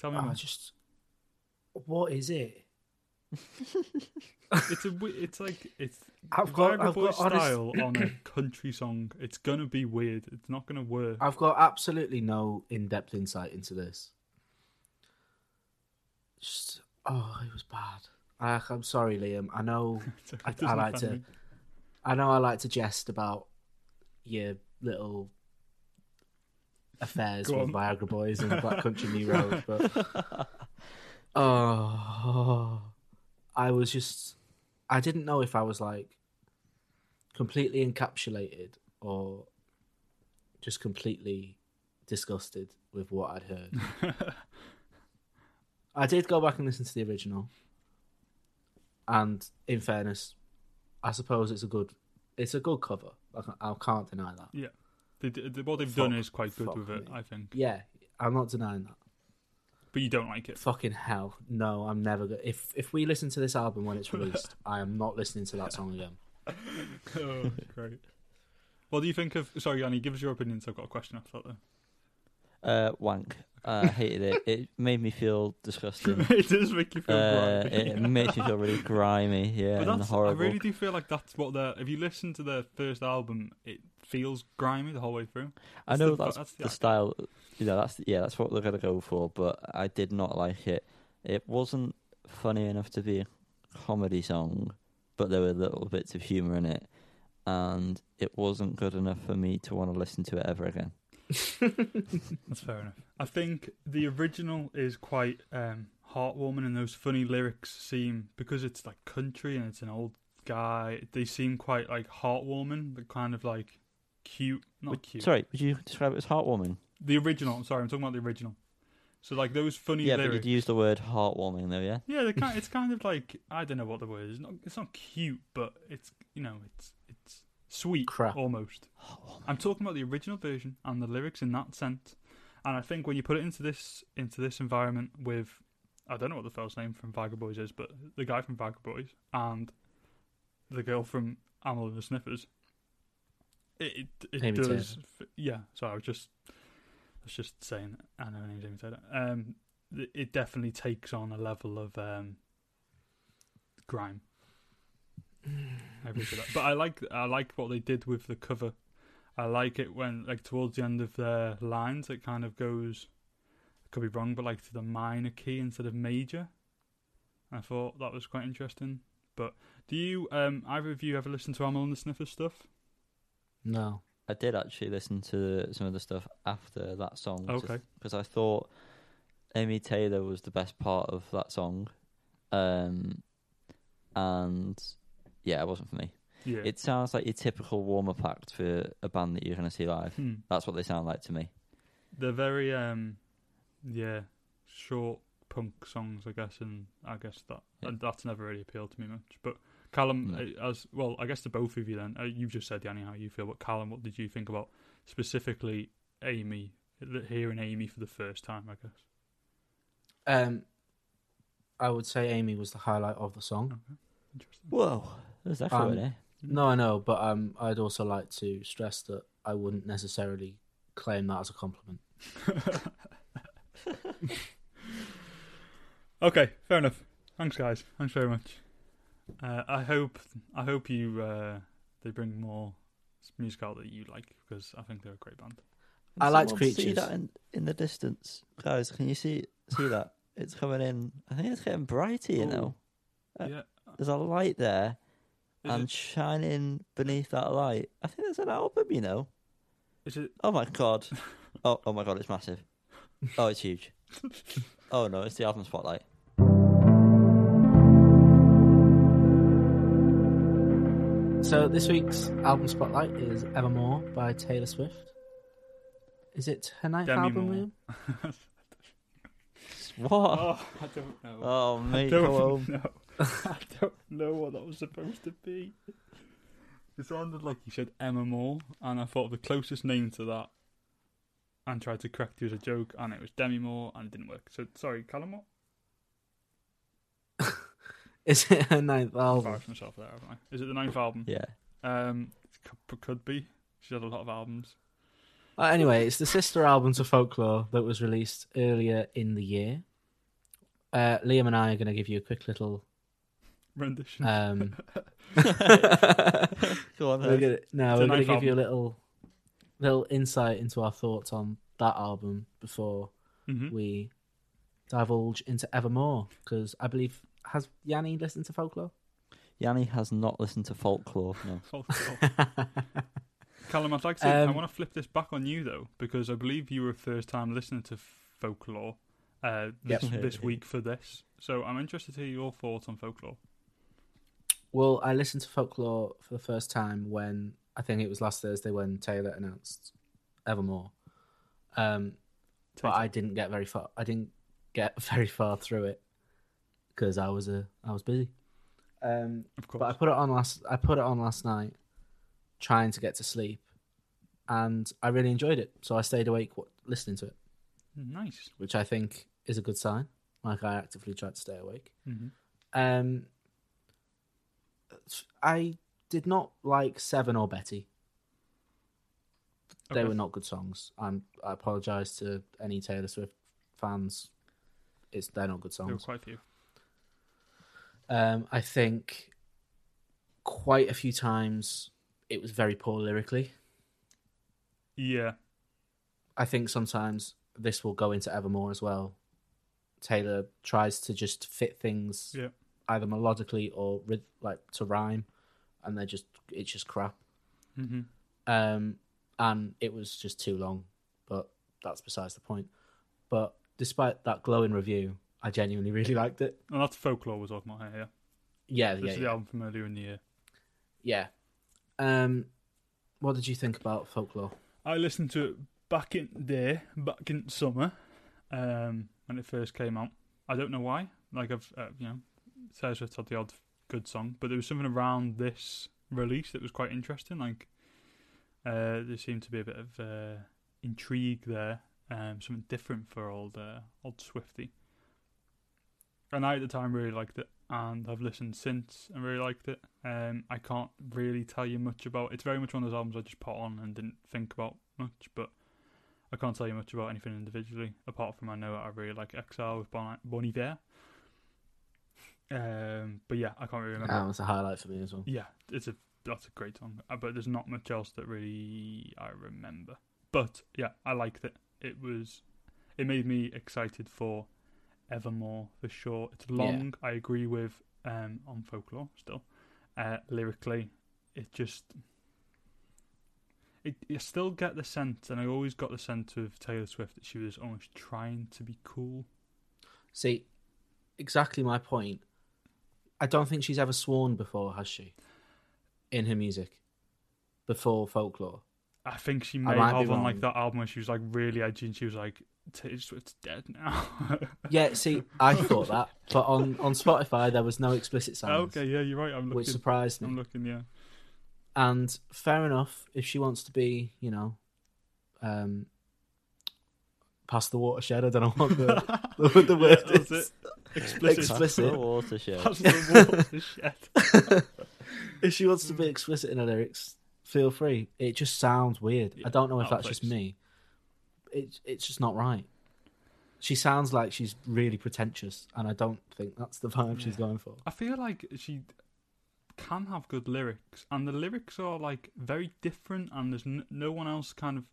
Tell me I just, what is it? It's a. It's like it's I've got, I've got, honest, style on a country song. It's gonna be weird. It's not gonna work. I've got absolutely no in-depth insight into this. Just, oh, it was bad. I, I'm sorry, Liam. I know, okay, I- I like to- me. I know. I like to jest about your little affairs Go with on. Viagra Boys and Black Country New Road, but oh, I was just, I didn't know if I was like completely encapsulated or just completely disgusted with what I'd heard. I did go back and listen to the original, and in fairness, I suppose it's a good, it's a good cover. I can't, deny that. They, d- what they've Fuck- done is quite good fuck with it, me. I think. Yeah, I'm not denying that. But you don't like it. Fucking hell, no, I'm never gonna. If if we listen to this album when it's released, I am not listening to that song again. oh, great. What do you think of? Sorry, Yanni, give us your opinions. I've got a question after that. Though. Uh, wank. I hated it. It made me feel disgusting. It does make you feel Uh, grimy. it makes me feel really grimy, yeah, but and that's, I really do feel like that's what the. If you listen to their first album, it feels grimy the whole way through. I know the- that's, that's the the style. You know, that's yeah, that's what they're gonna go for. But I did not like it. It wasn't funny enough to be a comedy song, but there were little bits of humor in it, and it wasn't good enough for me to want to listen to it ever again. That's fair enough. I think the original is quite um, heartwarming, and those funny lyrics seem because it's like country and it's an old guy. They seem quite like heartwarming, but kind of like cute. Not Would- cute. Sorry, would you describe it as heartwarming? The original. I'm sorry, I'm talking about the original. So like those funny Yeah, but lyrics. you'd use the word heartwarming though, yeah. Yeah, kind. It's kind of like I don't know what the word is. It's not, it's not cute, but it's you know it's sweet Crap. almost. I'm talking about the original version and the lyrics in that sense. And I think when you put it into this into this environment with I don't know what the fellow's name from Viagra Boys is, but the guy from Viagra Boys and the girl from Amyl and the Sniffers, it it, it does. f- Yeah, so I was just I was just saying. I know her name's Amy Taylor. Um, it- it definitely takes on a level of um, grime. I with that. But I like I like what they did with the cover. I like it when like towards the end of their lines it kind of goes I could be wrong, but like to the minor key instead of major. I thought that was quite interesting. But do you um either of you ever listen to Amyl and the Sniffers stuff? No, I did actually listen to some of the stuff after that song. Okay. Because I thought Amy Taylor was the best part of that song. Um, and yeah, it wasn't for me. Yeah. It sounds like your typical warm up act for a band that you're going to see live. Hmm. That's what they sound like to me. They're very um yeah, short punk songs I guess and I guess that Yeah. and that's never really appealed to me much. But Callum, No. uh, as well, I guess to both of you then. Uh, you've just said Yanni how you feel, but Callum, what did you think about specifically Amy hearing Amy for the first time? I guess. um, I would say Amy was the highlight of the song. Okay, interesting. Whoa, there's that Um, it, eh? No, I know, but um, I'd also like to stress that I wouldn't necessarily claim that as a compliment. okay, fair enough. Thanks, guys. Thanks very much. Uh, I hope I hope you uh, they bring more music out that you like because I think they're a great band. I liked Someone See Creatures. that in, in the distance, guys? Can you see see that? It's coming in. I think it's getting brighter. You Oh. know, Uh, yeah, there's a light there, is and it, shining beneath that light. I think there's an album. You know. is it Oh my god. oh oh my god, it's massive. Oh, it's huge. oh no, it's the album spotlight. So this week's album spotlight is Evermore by Taylor Swift. Is it her ninth Demi album, Moore. Liam? What? Oh, I don't know. Oh, I mate, go don't home. know. I don't know what that was supposed to be. It sounded like you said Emma Moore, and I thought of the closest name to that, and tried to correct you as a joke, and it was Demi Moore, and it didn't work. So sorry, Callum. What? Is it her ninth album? Embarrassed myself there, haven't I? Is it the ninth album? Yeah. Um, could, could be. She's had a lot of albums. Uh, anyway, it's the sister album to Folklore that was released earlier in the year. Uh, Liam and I are going to give you a quick little. Rendition. Um, Go on, we're gonna, no, It's we're going to ninth give you a little, little insight into our thoughts on that album before hmm we divulge into Evermore. Because I believe has Yanni listened to Folklore? Yanni has not listened to folklore. No. Callum, I'd like to. I Um, want to flip this back on you though, because I believe you were a first time listener to folklore uh, this, Yep. this week for this. So I'm interested to hear your thoughts on folklore. Well, I listened to Folklore for the first time when I think it was last Thursday when Taylor announced Evermore. Um, but I didn't get very far. I didn't get very far through it because I was a I was busy. Um, Of course. but I put it on last. I put it on last night, trying to get to sleep, and I really enjoyed it. So I stayed awake listening to it, nice. which I think is a good sign. Like I actively tried to stay awake. hmm Um, I did not like Seven or Betty. They Okay. were not good songs. I'm, I apologize to any Taylor Swift fans. It's they're not good There were songs. quite a few. Um, I think quite a few times it was very poor lyrically. Yeah. I think sometimes this will go into Evermore as well. Taylor tries to just fit things Yeah. Either melodically or like to rhyme, and they're just it's just crap. hmm Um, and it was just too long, but that's besides the point. But despite that glowing review, I genuinely really liked it. And that's folklore we're talking about here. Yeah, This yeah, is the yeah. album from earlier in the year. yeah. Um, what did you think about folklore? I listened to it back in there, back in summer, um, when it first came out. I don't know why. Like I've, uh, you know, Taylor Swift had the odd good song, but there was something around this release that was quite interesting. Like uh, there seemed to be a bit of uh, intrigue there, um, something different for old uh, old Swifty. And I at the time really liked it, and I've listened since and really liked it. Um, I can't really tell you much about. It's very much one of those albums I just put on and didn't think about much, but I can't tell you much about anything individually apart from I know I really like Exile with Bon Iver. Um, but yeah, I can't really remember. That was a highlight for me as well. Yeah, it's a that's a great song, uh, but there's not much else that really I remember. But yeah, I liked it. It was, it made me excited for Evermore for sure. It's long. I agree with um on folklore still. Uh, lyrically, it just. It, you still get the sense, and I always got the sense of Taylor Swift that she was almost trying to be cool. See, exactly my point. I don't think she's ever sworn before, has she? In her music, before folklore. I think she may might have on like that album where she was like really edgy and she was like, Taylor Swift's dead now. Yeah, see, I thought that, but on on Spotify there was no explicit signs, okay, yeah, you're right. I'm which looking. surprised I'm looking, yeah. And fair enough if she wants to be, you know, um, past the watershed. I don't know what the what the word Yeah, is. It. Explicit. Explicit. The watershed. That's the watershed. if she wants to be explicit in her lyrics, feel free. It just sounds weird. Yeah, I don't know if out of that's just me. It it's just not right. She sounds like she's really pretentious, and I don't think that's the vibe she's going for. I feel like she can have good lyrics, and the lyrics are like very different, and there's n- no one else kind of.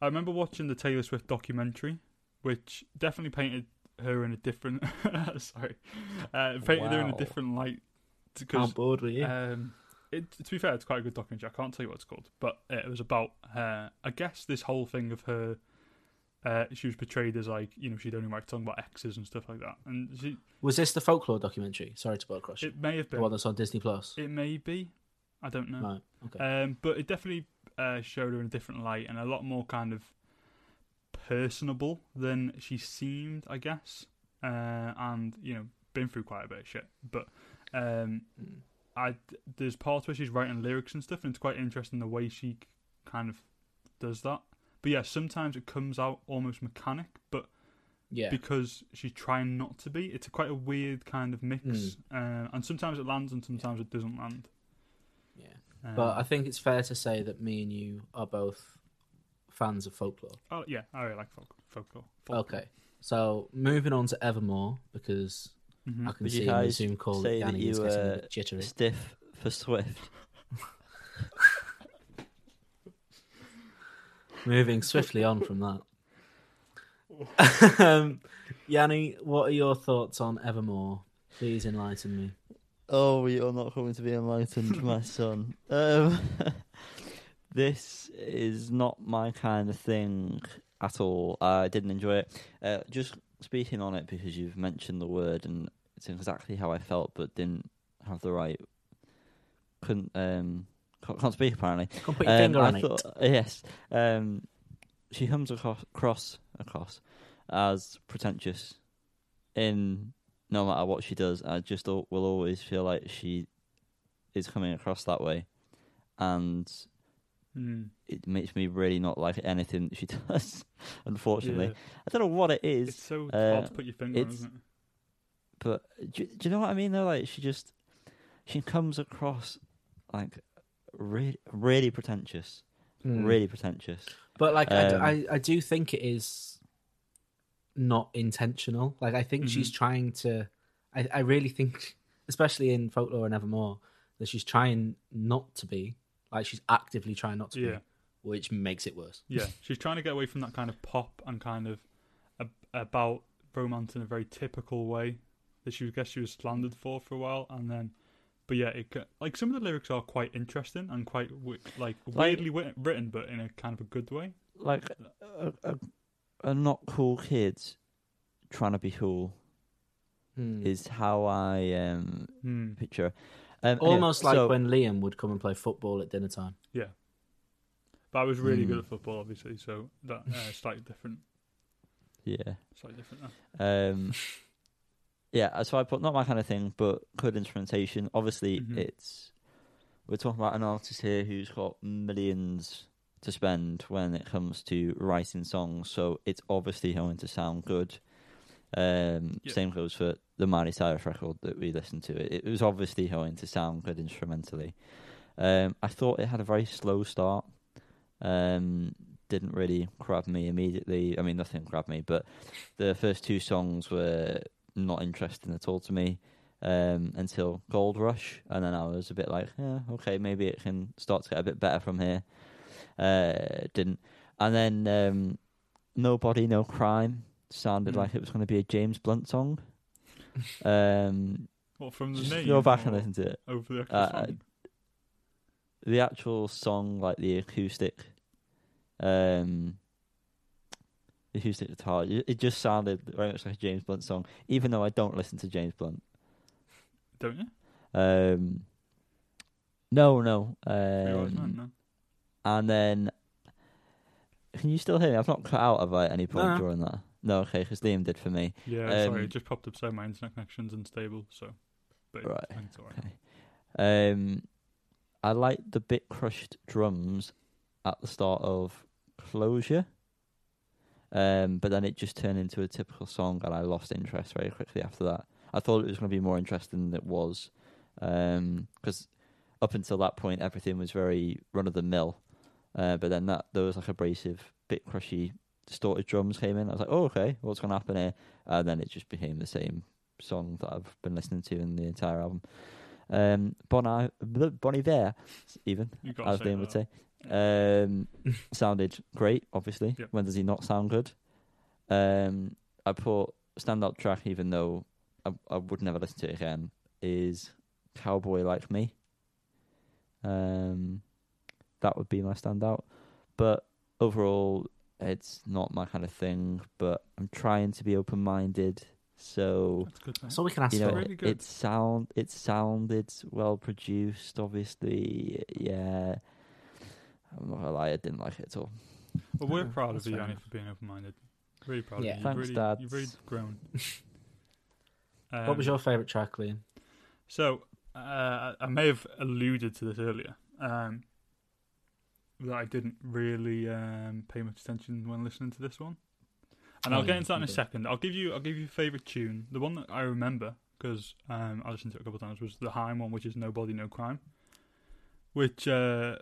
I remember watching the Taylor Swift documentary, which definitely painted her in a different. sorry, uh, painted her in a different light. How bored were you? um, it, to be fair, it's quite a good documentary. I can't tell you what it's called, but it was about, uh, I guess, this whole thing of her. Uh, she was portrayed as like you know she'd only like song about exes and stuff like that, and she Was this the folklore documentary? Sorry to butt across it may have The been one that's on Disney Plus. it may be, I don't know. Right. Okay. Um, but it definitely uh, showed her in a different light and a lot more kind of personable than she seemed, I guess. Uh, and you know, been through quite a bit of shit. But um. I there's parts where she's writing lyrics and stuff, and it's quite interesting the way she kind of does that. But yeah, sometimes it comes out almost mechanic, but Yeah. because she's trying not to be. It's a quite a weird kind of mix, Mm. uh, and sometimes it lands and sometimes it doesn't land. yeah. Um, But I think it's fair to say that me and you are both fans of folklore. oh yeah, I really like folk, folklore. folklore. Okay. So moving on to Evermore because Mhm. I can Would you see in the guys Zoom call say that that Yanni is you, getting a uh, bit jittery. Stiff for Swift. Moving swiftly on from that. um, Yanni, what are your thoughts on Evermore? Please enlighten me. Oh, you're not going to be enlightened, my son. Um, this is not my kind of thing at all. I didn't enjoy it. Uh, just speaking on it because you've mentioned the word, and it's exactly how I felt, but didn't have the right. Couldn't um can't, can't speak apparently. Come put your Um, finger I on it. thought, Yes. Um, she comes across, across across as pretentious in no matter what she does. I just will always feel like she is coming across that way, and Mm. it makes me really not like anything that she does. Unfortunately, Yeah. I don't know what it is, It's so uh, hard to put your finger on, it's- isn't it? but do, do you know what I mean? Though, like she just she comes across like really, really pretentious, Hmm. really pretentious. But like, Um, I, I do think it is not intentional. Like, I think she's Mhm. trying to. I, I really think, especially in folklore and evermore, that she's trying not to be. Like, she's actively trying not to Yeah. be, which makes it worse. Yeah, she's trying to get away from that kind of pop and kind of a, about romance in a very typical way that she I guess she was slandered for for a while, and then, but yeah, it ca- like some of the lyrics are quite interesting and quite like Like- weirdly wi- written, but in a kind of a good way. like a, a, a not cool kid trying to be cool Hmm. is how I um, Hmm. picture. Um, anyway, Almost like so- when Liam would come and play football at dinner time. Yeah, but I was really good Hmm. at football, obviously, so that uh, slightly different, yeah, slightly different. Now. um, yeah. So I put not my kind of thing, but good instrumentation. Obviously, Mhm. it's we're talking about an artist here who's got millions to spend when it comes to writing songs, so it's obviously going to sound good. Um, Yeah. Same goes for the Miley Cyrus record that we listened to. It, it was obviously going to sound good instrumentally. Um, I thought it had a very slow start. Um, didn't really grab me immediately. I mean, nothing grabbed me, but the first two songs were not interesting at all to me um, until Gold Rush, and then I was a bit like, yeah, okay, maybe it can start to get a bit better from here. Uh, didn't, and then um, Nobody, No Crime sounded Mm. like it was going to be a James Blunt song. um, What from the just name? go back and listen to it. over the actual Uh, song? The actual song, like the acoustic, um, the acoustic guitar, it it just sounded very much like a James Blunt song, even though I don't listen to James Blunt. Don't you? Um, no, no. Three Wise Um, no? and then, can you still hear me? I've not cut out have I, at any point No. during that. No, okay, because Liam did for me. Yeah, um, sorry, it just popped up saying my internet connection's unstable, so. But Right, I it's alright. Okay. Um, I like the bit crushed drums at the start of Closure. Um, but then it just turned into a typical song, and I lost interest very quickly after that. I thought it was going to be more interesting than it was, because up until that point, everything was very run of the mill. Uh, but then that there was like abrasive, bit crushy, distorted drums came in. I was like, oh okay, what's going to happen here? And then it just became the same song that I've been listening to in the entire album. Um, Bon, I- bon Iver, even as Liam would say. Um, sounded great, obviously. Yep. When does he not sound good? Um, I put standout track, even though I, I would never listen to it again, is Cowboy Like Me. Um, that would be my standout. But overall, it's not my kind of thing. But I'm trying to be open minded. So That's good. That's all we can ask you know, for. really good. it sound it sounded well produced. Obviously, yeah. I'm not gonna lie, I didn't like it at all. Well, we're No, proud of that's you, fair Yanni, for being open-minded. Really proud Yeah. of you. Thanks, you've really, Dad. You've really grown. what was Um, your favourite track, Liam? So, uh, I may have alluded to this earlier. Um, that I didn't really um, pay much attention when listening to this one. and Oh, I'll get into that in a second. I'll give you I'll give you a favorite tune. The one that I remember because um, I listened to it a couple of times was the Haim one, which is Nobody No Crime, which uh,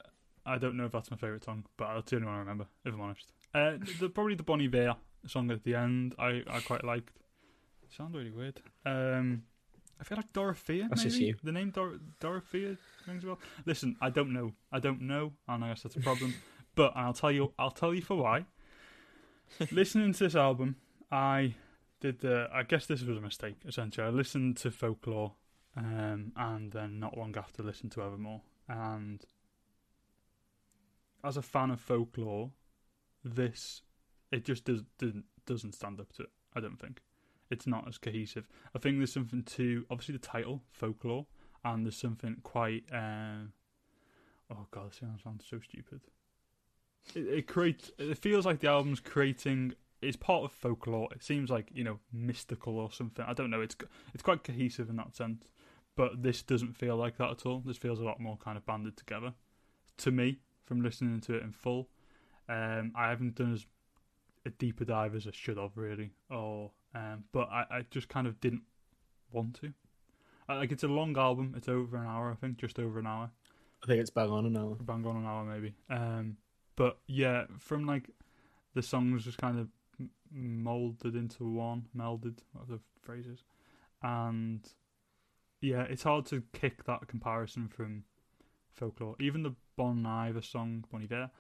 I don't know if that's my favorite song, but that's the only one I remember. If I'm honest, uh, the, probably the Bonnie Bear song at the end. I, I quite liked. It sounds really weird. Um, I feel like Dorothea. That's maybe just you. the name Dor- Dorothea rings a bell. Listen, I don't know. I don't know, and I guess that's a problem. but I'll tell you. I'll tell you for why. Listening to this album, I did. I guess this was a mistake. Essentially, I listened to Folklore, um, and then not long after listened to Evermore. And as a fan of Folklore, this it just does doesn't doesn't stand up to it. I don't think it's not as cohesive. I think there's something to obviously the title Folklore, and there's something quite. Uh, oh god, this sounds so stupid. It, it creates. It feels like the album's creating. It's part of folklore. It seems like you know mystical or something. I don't know. It's it's quite cohesive in that sense, but this doesn't feel like that at all. This feels a lot more kind of banded together. To me, from listening to it in full, um, I haven't done as a deeper dive as I should have really, or um, but I, I just kind of didn't want to. Uh, Like it's a long album. It's over an hour, I think, just over an hour I think it's bang on an hour. bang on an hour maybe. Um, but yeah, from like the songs just kind of molded into one, melded, whatever the phrase is, and yeah, it's hard to kick that comparison from folklore. Even the Bon Iver song Bon Iver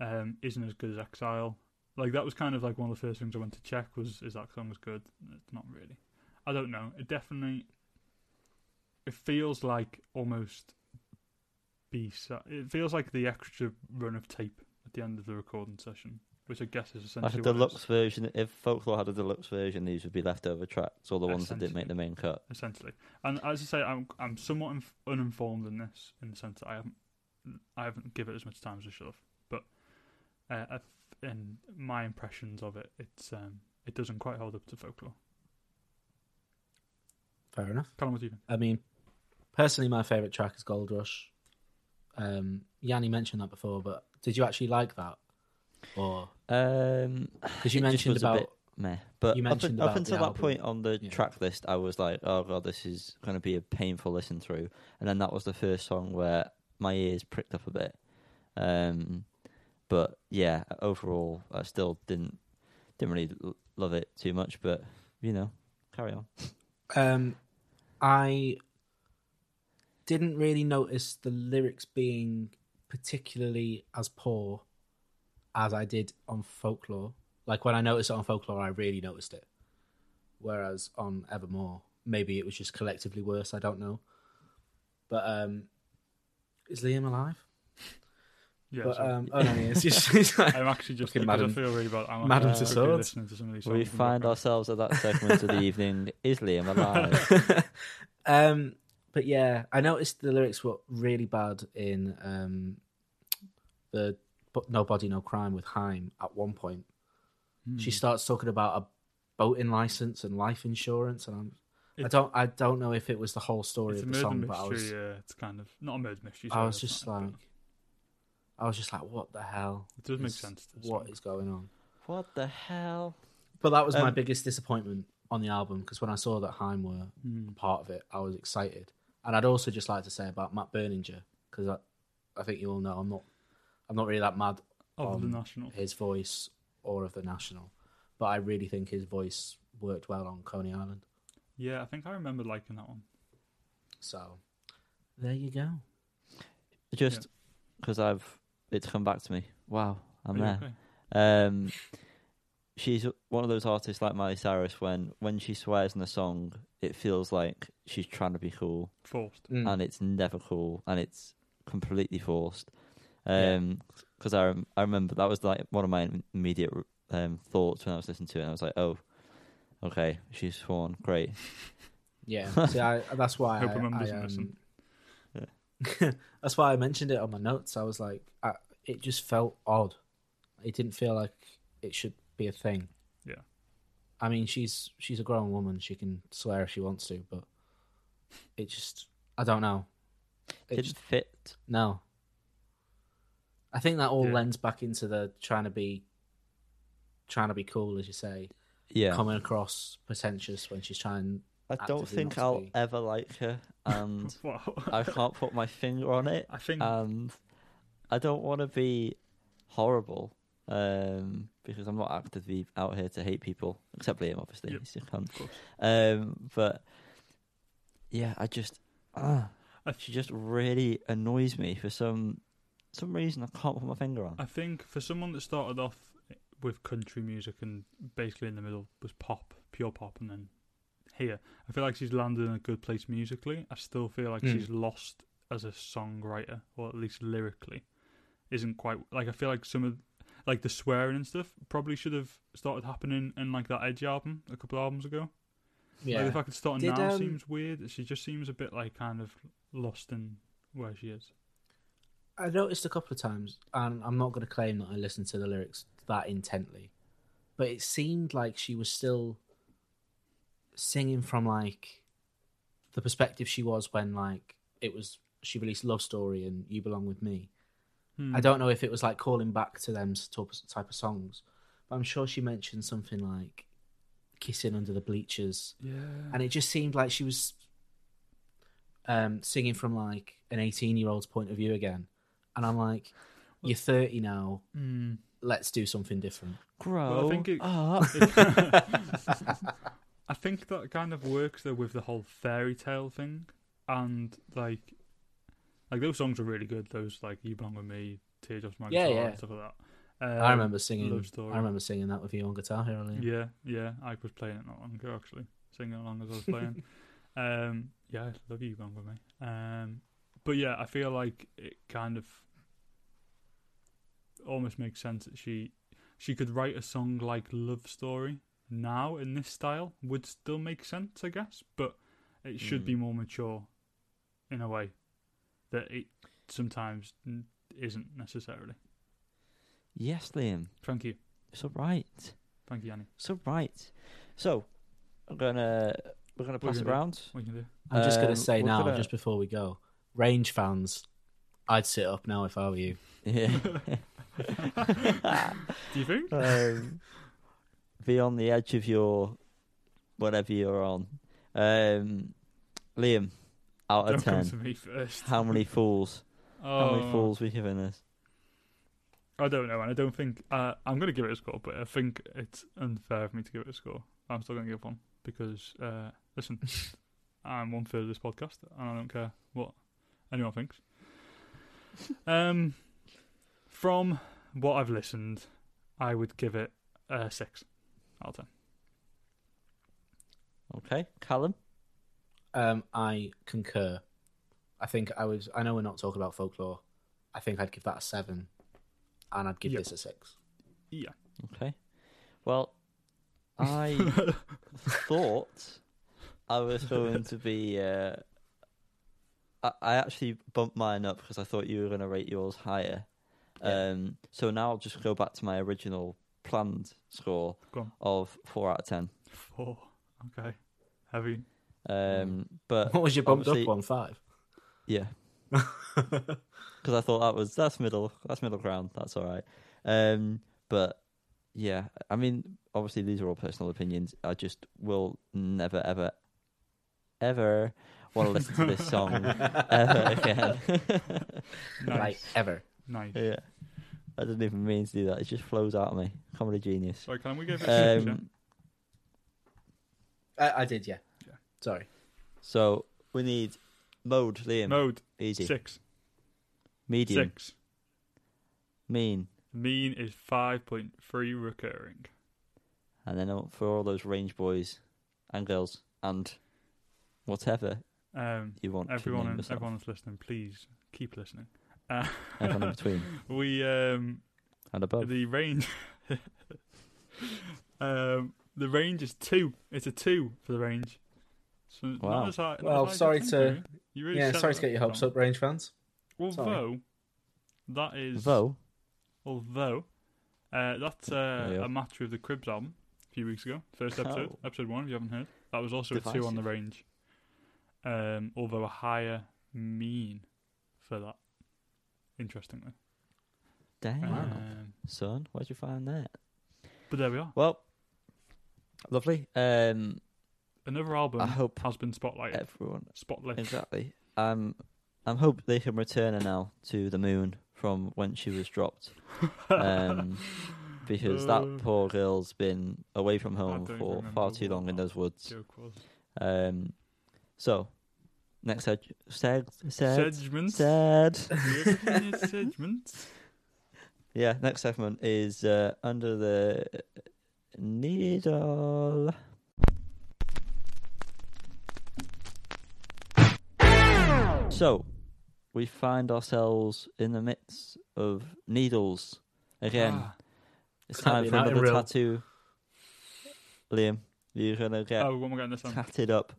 um, isn't as good as Exile. Like that was kind of like one of the first things I went to check was is that song was good? It's not really. I don't know. It definitely. It feels like almost B. It feels like the extra run of tape at the end of the recording session, which I guess is essentially Like a deluxe version. If Folklore had a deluxe version, these would be leftover tracks, or the ones that didn't make the main cut. essentially. And as I say, I'm I'm somewhat inf- uninformed in this, in the sense that I haven't I haven't given it as much time as I should have. But uh, I th- in my impressions of it, it's um, it doesn't quite hold up to folklore. Fair enough. Colin, what do you think? I mean, personally, my favourite track is Gold Rush. Um, Yanni mentioned that before, but did you actually like that? Or Um, because you mentioned was a about bit meh. But You up, mentioned up about until that album. point on the Yeah. track list, I was like, "Oh god, this is going to be a painful listen through." And then that was the first song where my ears pricked up a bit. Um, but yeah, overall, I still didn't didn't really l- love it too much. But you know, carry on. Um, I didn't really notice the lyrics being particularly as poor as I did on Folklore. Like when I noticed it on Folklore, I really noticed it. Whereas on Evermore, maybe it was just collectively worse. I don't know. But um, is Liam alive? Yeah, but um, oh no, he is. He's- he's like- I'm actually just Fucking because I feel really bad. I'm Madam actually to quickly listening to some of these we songs in the find ourselves at that segment of the evening. Is Liam alive? um, but yeah, I noticed the lyrics were really bad in um, the but No Body No Crime with Haim at one point. She Hmm. starts talking about a boating license and life insurance, and I'm, I don't I don't know if it was the whole story It's of the song, mystery. but I was yeah, it's kind of not a murder mystery. I was just not it, like but I was just like, what the hell? it does make sense. To the What song. is going on? what the hell? But that was my Um, biggest disappointment on the album because when I saw that Haim were Hmm. part of it, I was excited. And I'd also just like to say about Matt Berninger because I, I think you all know I'm not, I'm not really that mad of the national? his voice or of the national, but I really think his voice worked well on Coney Island. Yeah, I think I remember liking that one. So there you go. Just because I've it's come back to me. Wow, I'm Are there. okay? Um, she's one of those artists like Miley Cyrus. When when she swears in a song, it feels like she's trying to be cool, Forced. Mm. and it's never cool, and it's completely forced. Yeah. Um, because I I remember that was like one of my immediate um thoughts when I was listening to it. And I was like, oh, okay, she's sworn, great. Yeah, see, I, that's why Hope I, her I, doesn't listen. um, that's why I mentioned it on my notes. I was like, I, it just felt odd. It didn't feel like it should be a thing. Yeah. I mean, she's she's a grown woman. She can swear if she wants to, but it just I don't know. It Didn't just fit. no. I think that all Yeah. lends back into the trying to be trying to be cool, as you say. Yeah. coming across pretentious when she's trying. I don't think I'll be. ever like her, and I can't put my finger on it, I think and I don't want to be horrible um, because I'm not actively out here to hate people, except Liam, obviously. Yep. He's a cunt. Um, but yeah, I just ah, I- she just really annoys me for some some reason. I can't put my finger on. I think for someone that started off with country music and basically in the middle was pop, pure pop, and then here, I feel like she's landed in a good place musically. I still feel like Mm. she's lost as a songwriter, or at least lyrically, isn't quite like I feel like some of like the swearing and stuff probably should have started happening in like that Edge album a couple of albums ago. Yeah, Like the fact it's starting Did, now um, seems weird. She just seems a bit like kind of lost in where she is. I noticed a couple of times, and I'm not going to claim that I listened to the lyrics that intently, but it seemed like she was still singing from like the perspective she was when like it was she released Love Story and You Belong with Me. Hmm. I don't know if it was like calling back to them type of- songs, but I'm sure she mentioned something like kissing under the bleachers, Yeah. and it just seemed like she was um, singing from like an 18 year old's point of view again. And I'm like, you're 30 now. Hmm. Let's do something different. Grow I think it- up. I think that kind of works though with the whole fairy tale thing, and like, like those songs are really good. Those like "You Belong with Me," "Teardrops on My Yeah, Guitar," yeah. and stuff like that. Um, I remember singing. Love Story. I remember singing that with you on guitar here earlier. Yeah, yeah. I was playing it not long ago actually, singing along as I was playing. um, yeah, I love you, Belong with Me. Um, but yeah, I feel like it kind of almost makes sense that she she could write a song like Love Story now in this style would still make sense, I guess, but it should Mm. be more mature in a way that it sometimes isn't necessarily. yes, Liam. Thank you, It's all right. thank you, Annie. It's all right. So, I'm gonna we're gonna What pass you it do? around. What can you do? I'm just going Um, to say now, gonna- just before we go, Range fans, I'd sit up now if I were you. Yeah. Do you think? um, be on the edge of your whatever you're on. Um, Liam, out Don't of come ten, to me first. how many fools? How many Oh, fools we giving this? I don't know, and I don't think uh, I'm going to give it a score, but I think it's unfair of me to give it a score. I'm still going to give one because, uh, listen, I'm one third of this podcast, and I don't care what anyone thinks. Um, from what I've listened, I would give it a six out of ten. Okay, Callum. Um, I concur. I think I was. I know we're not talking about folklore. I think I'd give that a seven, and I'd give Yep. this a six. Yeah, Okay. Well, I thought I was going to be. Uh, I, I actually bumped mine up because I thought you were going to rate yours higher. Yeah. Um, so now I'll just go back to my original planned score of four out of ten. four. Okay, heavy. Um, but What was your bumped up one? Five. yeah, because I thought that was that's middle that's middle ground. That's all right. Um, but yeah, I mean, obviously these are all personal opinions. I just will never ever ever want to listen to this song ever again. Nice, Like ever. nice. yeah, I didn't even mean to do that. It just flows out of me. Comedy genius. Sorry, can we give it a six? Um, I, I did, yeah. Yeah. Sorry. so we need mode, Liam. Mode Easy. six. Medium. Six. Mean. Mean is five point three recurring. And then uh, for all those range boys and girls and whatever Um, you want everyone, to name and yourself. everyone that's listening, please keep listening. Uh, Everyone in between we um and above. the range. um, the range is two. It's a two for the range. So not Wow. as high- Well, as as sorry to- You really yeah, sorry to get your hopes down. up, Range fans. Although Sorry. that is Though, although uh, that's uh, go. a match with the Cribs album a few weeks ago. First episode, Oh. episode one. If you haven't heard, that was also a two on the range. Um, although a higher mean for that. Interestingly, damn, um, son, where'd you find that? but there we are. Well, Lovely. Um, Another album I hope has been spotlighted. everyone Spotlight. exactly. Um, I'm hope they can return her now to the moon from when she was dropped. Um, because Uh, that poor girl's been away from home for far too long in those woods. Um, so next seg seg seg Sedgment. said Sedgment. yeah. Next segment is uh, under the needle. So we find ourselves in the midst of needles again. Ah. It's time for another tattoo. Liam, you're gonna get Oh, what am I getting this on? tatted up,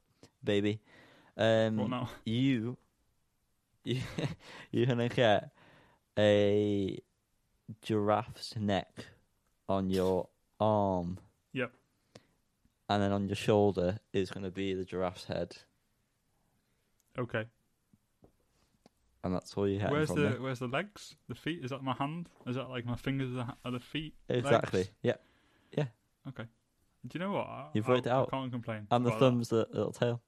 baby. Um, What now? you, you, you're gonna get a giraffe's neck on your arm. Yep. And then on your shoulder is gonna be the giraffe's head, Okay. and that's all you have Where's the. Where's the legs? The feet? Is that my hand? Is that like my fingers are the, are the feet? Exactly. legs? Yeah. Okay. Do you know what? I, You've worked I, it out. I can't complain. And the about that. thumb's the little tail.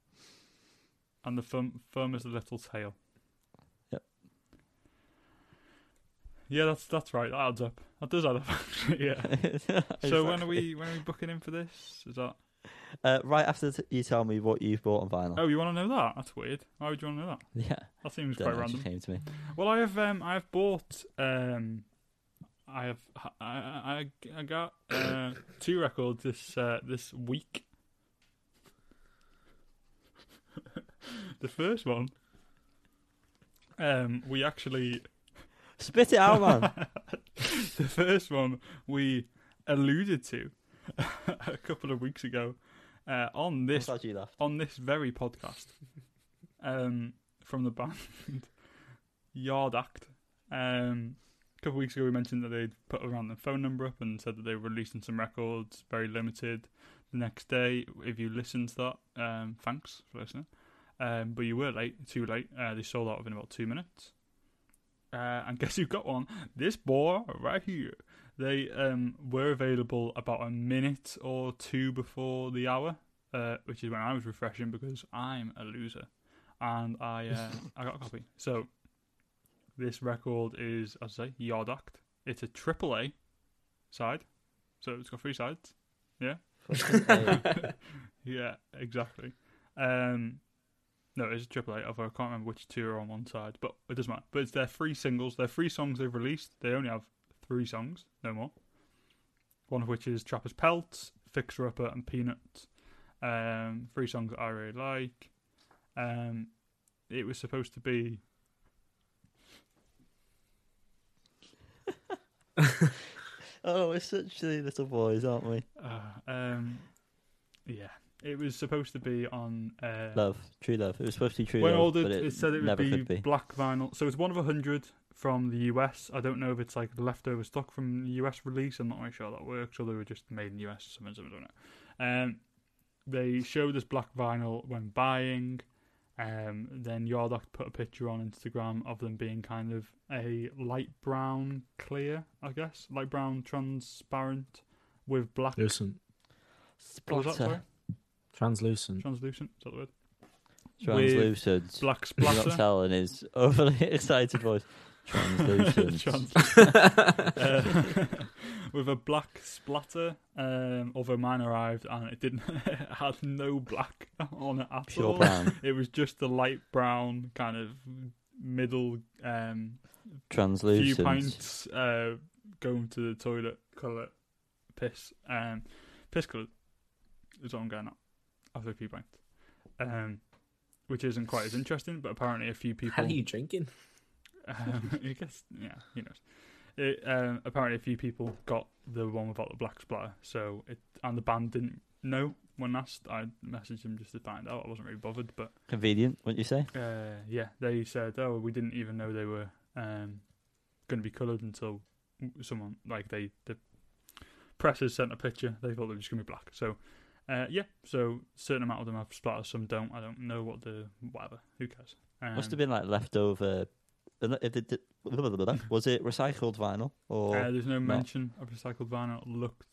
And the thumb, thumb is the little tail. Yep. Yeah, that's that's right. That adds up. That does add up. actually, yeah. So when are we when are we booking in for this? Is that? Uh, right after t- you tell me what you've bought on vinyl. Oh, you want to know that? That's weird. Why would you want to know that? Yeah. That seems Don't quite know, random. came to me. Well, I have um, I have bought um, I have I I, I got uh, two records this uh, this week. the first one, um, we actually Spit it out, man. the first one we alluded to a couple of weeks ago uh, on this on this very podcast um, from the band Yard Act. Um, a couple of weeks ago, we mentioned that they'd put a random phone number up and said that they were releasing some records, very limited. The next day, if you listened to that, um, thanks for listening. Um, but you were late, too late. Uh, they sold out within about two minutes. Uh, and guess who got one? This boy right here. They um, were available about a minute or two before the hour uh, which is when I was refreshing because I'm a loser, and I uh, I got a copy. So this record is, as I say, Yard Act. It's a triple A side, so it's got three sides. Yeah, yeah, exactly. Um, no, it's a triple A. Although I can't remember which two are on one side, but it doesn't matter. But it's their three singles. Their three songs they've released. They only have three songs, no more. One of which is Trapper's Pelt, Fixer Upper, and Peanut. Um, three songs that I really like. Um, it was supposed to be. oh, we're such silly little boys, aren't we? Uh, um, yeah, it was supposed to be on. Uh, Love, true love. It was supposed to be true when love, ordered, but it, it, said it would never be, could be. black vinyl. So it's one of a hundred from the US. I don't know if it's like leftover stock from the US release. I'm not really sure how that works, or they were just made in the US or something. something I don't know. Um, they showed us black vinyl when buying. Um, then Yard Act put a picture on Instagram of them being kind of a light brown clear, I guess, light brown transparent with black. Lucent. What was that, sorry? Translucent. Translucent. Is that the word? Translucent. Black You're not splatter. telling his overly excited voice. Translucent. Trans- uh, with a black splatter. Um, although mine arrived and it didn't it had no black on it at Pure all. brown. It was just a light brown kind of middle um, few Translucent. pints uh, going to the toilet colour piss um, piss coloured is what I'm going at after a few pints. Um, which isn't quite as interesting, but apparently a few people How are you drinking? um, I guess, yeah, who knows? It, um, apparently, a few people got the one without the black splatter, so it and the band didn't know when asked. I messaged them just to find out. I wasn't really bothered, but Convenient, wouldn't you say? uh, yeah, they said, "Oh, we didn't even know they were um, going to be coloured until someone like they the pressers sent a picture. They thought they were just going to be black." So. Uh, yeah, so certain amount of them have splatter, some don't. I don't know what the whatever. Who cares? Um, Must have been like leftover. If they did, was it recycled vinyl or Uh, there's no not. mention of recycled vinyl. It looked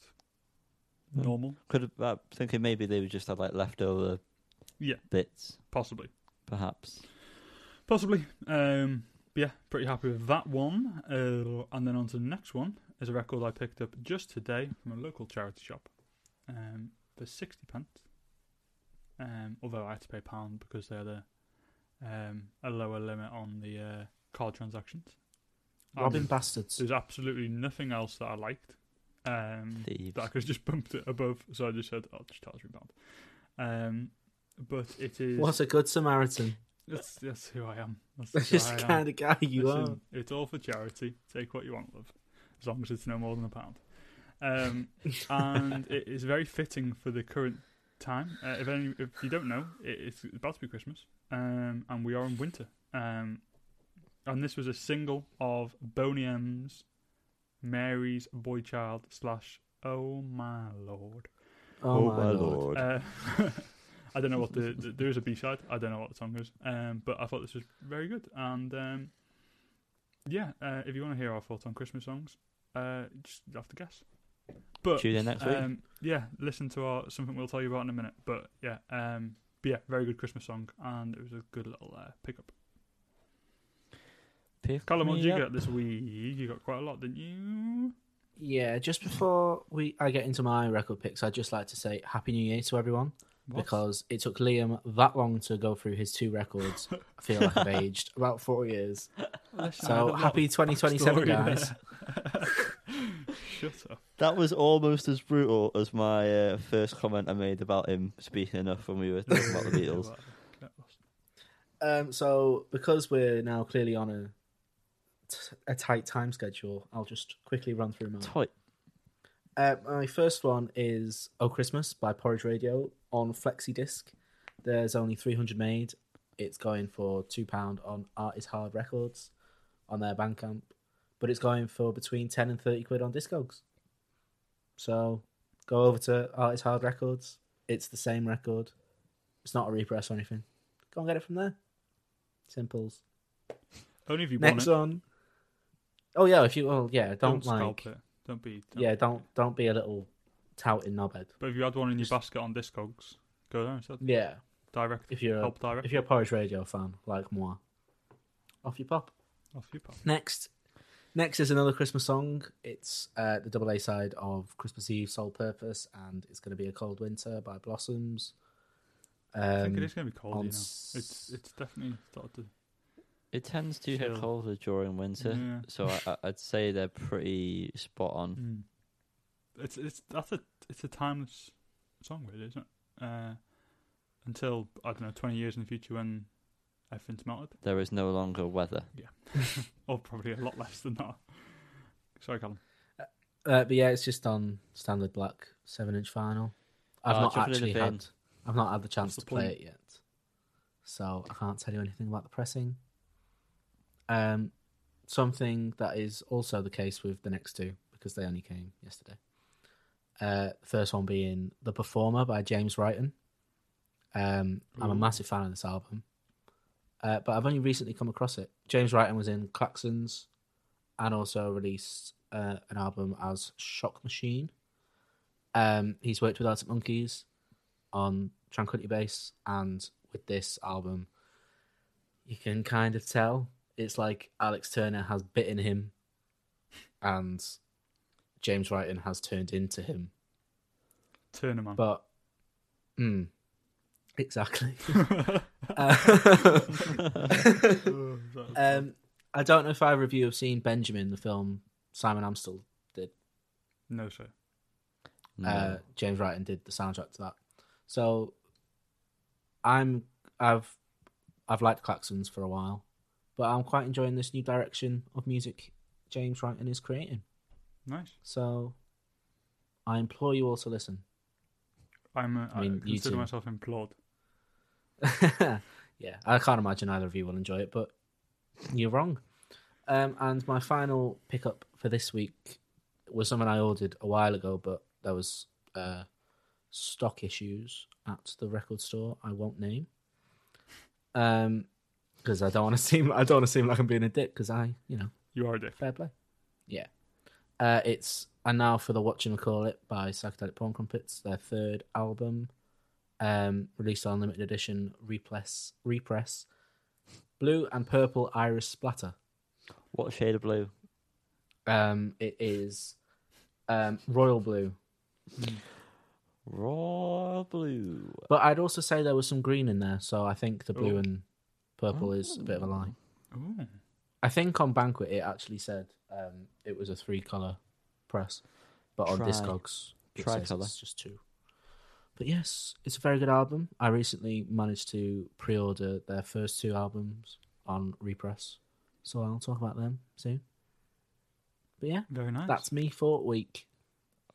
normal. Could have, I'm thinking maybe they would just had like leftover Yeah, bits, possibly. perhaps. Possibly. Um, yeah, pretty happy with that one. Uh, and then on to the next one is a record I picked up just today from a local charity shop um, for 60 pence. Um, although I had to pay a pound because they had a, um, a lower limit on the uh, card transactions. Robbing And bastards. There's absolutely nothing else that I liked. Um, Thieves. that I could just bumped it above, so I just said, "I'll just charge me a pound." Um, but it is. What a good Samaritan. That's, that's who I am. That's That's who just I the am. kind of guy you Listen, are. It's all for charity. Take what you want, love, as long as it's no more than a pound. Um, and it is very fitting for the current time. Uh, if any, if you don't know, it, it's about to be Christmas, um, and we are in winter. Um, and this was a single of Boney M's "Mary's Boy Child" slash "Oh My Lord." Oh, my lord. Uh, I don't know what the, the there is a B side. I don't know what the song is, um, but I thought this was very good. And um, yeah, uh, if you want to hear our thoughts on Christmas songs, uh, just have to guess. But Tune in next week. um, yeah, listen to our something we'll tell you about in a minute. But yeah, um, but yeah, very good Christmas song, and it was a good little uh, pickup. Pick Callum, what did you up. get this week? You got quite a lot, didn't you? Yeah, just before we I get into my record picks, I'd just like to say Happy New Year to everyone What? because it took Liam that long to go through his two records. I feel like I've aged about four years. So happy lot 2027, guys. there. Shut up. That was almost as brutal as my uh, first comment I made about him speaking enough when we were talking about the Beatles. Well, get lost. Um, so because we're now clearly on a a tight time schedule, I'll just quickly run through mine. Tight. Uh, my first one is "Oh Christmas" by Porridge Radio on flexi disc. There's only 300 made. It's going for two pound on Art is Hard Records on their Bandcamp, but it's going for between 10 and 30 quid on Discogs. So go over to Art is Hard Records. It's the same record. It's not a repress or anything. Go and get it from there. Simples. Only if you want Next it. one. Oh yeah, if you well yeah, don't, Don't, like it. Don't be. don't- yeah, don't don't be a little touting knobhead. But if you had one in your basket on Discogs, go there instead. Yeah, Direct. if you're a, Help direct. if you're a Porridge Radio fan like moi, off you pop. Off you pop. Next, next is another Christmas song. It's uh, the double A side of Christmas Eve, Sole Purpose, and it's going to be a Cold Winter by Blossoms. Um, I think it is going to be cold. on You know, s- it's it's definitely started to. It tends to Chill. get colder during winter, Yeah. so I, I- I'd say they're pretty spot on. Mm. It's it's that's a it's a timeless song, really, isn't it? Uh, until I don't know, twenty years in the future when everything's melted, There is no longer weather. Yeah, or probably a lot less than that. Sorry, Colin. uh, but yeah, it's just on standard black seven inch vinyl. I've Ah, not chuck it in actually bin. had. I've not had the chance What's to the play point? it yet, so I can't tell you anything about the pressing. Um, something that is also the case with the next two because they only came yesterday. Uh, first one being "The Performer" by James Righton. Um, I'm a massive fan of this album, uh, but I've only recently come across it. James Righton was in Klaxons, and also released uh, an album as Shock Machine. Um, he's worked with Arctic Monkeys on Tranquility Base, and with this album, you can kind of tell it's like Alex Turner has bitten him, and James Righton has turned into him. Turner man. But, mm, exactly. That- um, I don't know if either of you have seen Benjamin, the film Simon Amstell did. no, sir. No. Uh, James Righton did the soundtrack to that. So I'm I've I've liked Klaxons for a while, but I'm quite enjoying this new direction of music James Righton is creating. Nice. So I implore you all to listen. I'm. Uh, I I, mean, you consider myself implored. yeah, I can't imagine either of you will enjoy it, but you're wrong. Um, and my final pickup for this week was something I ordered a while ago, but there was uh, stock issues at the record store. I won't name, um, because I don't want to seem I don't want to seem like I'm being a dick. Because I, you know, You are a dick. fair play. Yeah. Uh, it's and now for the Whatchamacallit by Psychedelic Porn Crumpets, their third album, um, released on limited edition repress, repress, blue and purple iris splatter. What shade of blue? Um, it is um, royal blue, Raw blue. but I'd also say there was some green in there, so I think the blue Ooh. and purple is a bit of a lie. Ooh. I think on Banquet it actually said um, it was a three color press, but on Tri- Discogs it says tricolour. it's just two. But yes, it's a very good album. I recently managed to pre-order their first two albums on repress, so I'll talk about them soon. But yeah, Very nice. that's me for week.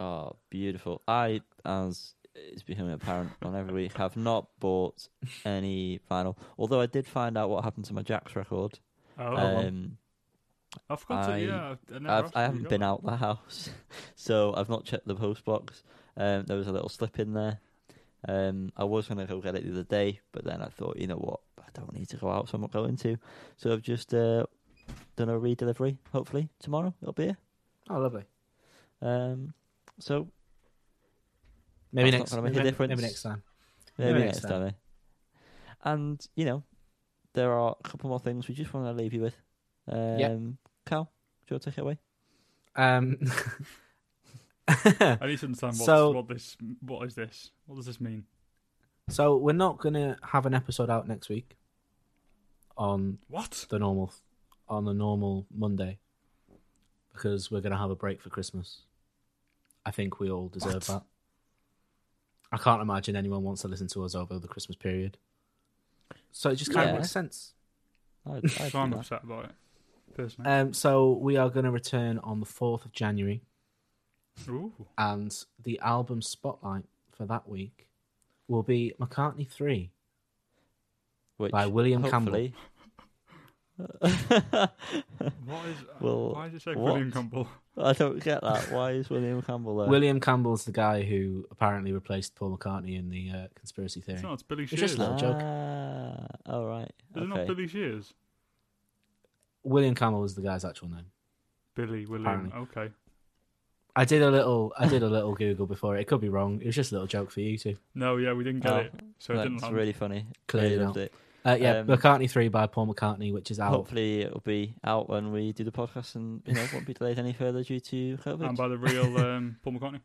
Oh, beautiful. I, as is becoming apparent on every week, have not bought any vinyl. Although I did find out what happened to my Jack's record. Oh, Um, I forgot I- to. Yeah, I, I've, I haven't been that. out the house, so I've not checked the post box. Um, there was a little slip in there. Um, I was going to go get it the other day, but then I thought, you know what, I don't need to go out, so I'm not going to. So I've just uh, done a re-delivery. Hopefully tomorrow it'll be here. Oh, lovely. Um, so Maybe next. not make a maybe, difference. maybe next time. maybe, Maybe next next time. eh? And you know, there are a couple more things we just want to leave you with. Um, Yep. Cal, do you want to take it away? Um, I need to understand what's, So- what this. What is this? What does this mean? so we're not gonna have an episode out next week on What? the normal on the normal Monday because we're gonna have a break for Christmas. I think we all deserve What? that. I can't imagine anyone wants to listen to us over the Christmas period. So it just kind Yeah. of makes sense. I'd, I'd so I'm that. upset about it. Personally. Um, so we are going to return on the fourth of January, Ooh. and the album spotlight for that week will be McCartney Three Which, by William Campbell. hopefully- What is? Well, why does it say what? William Campbell? I don't get that. Why is William Campbell there? William Campbell's the guy who apparently replaced Paul McCartney in the uh, conspiracy theory. It's not. It's Billy It's Shears. just Is little joke. Ah, all right. it not Billy Shears? William Campbell was the guy's actual name. Billy William. Apparently. Okay. I did a little, I did a little Google before it. It could be wrong. It was just a little joke for you two. No, yeah, we didn't get Oh, it, so it didn't That's land. really funny. Clearly Really not. it. Uh, yeah, Um, McCartney Three by Paul McCartney, which is out. Hopefully it'll be out when we do the podcast, and you know won't be delayed any further due to COVID. And by the real um, Paul McCartney.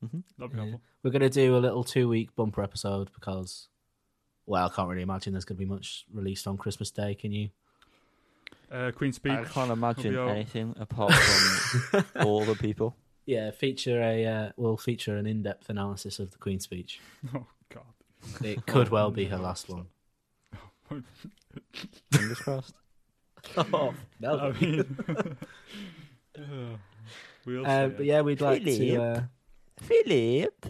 hmm That'd be Yeah. helpful. We're gonna do a little two-week bumper episode because, well, I can't really imagine there's gonna be much released on Christmas Day. Can you? Uh, Queen's Speech. I can't imagine out. anything apart from all the people. Yeah, feature a. Uh, we'll feature an in-depth analysis of the Queen's speech. Oh God. It could well be her last one. Fingers crossed. oh, I mean, uh, we'll Uh, but yeah, we'd like to. Uh, Philip.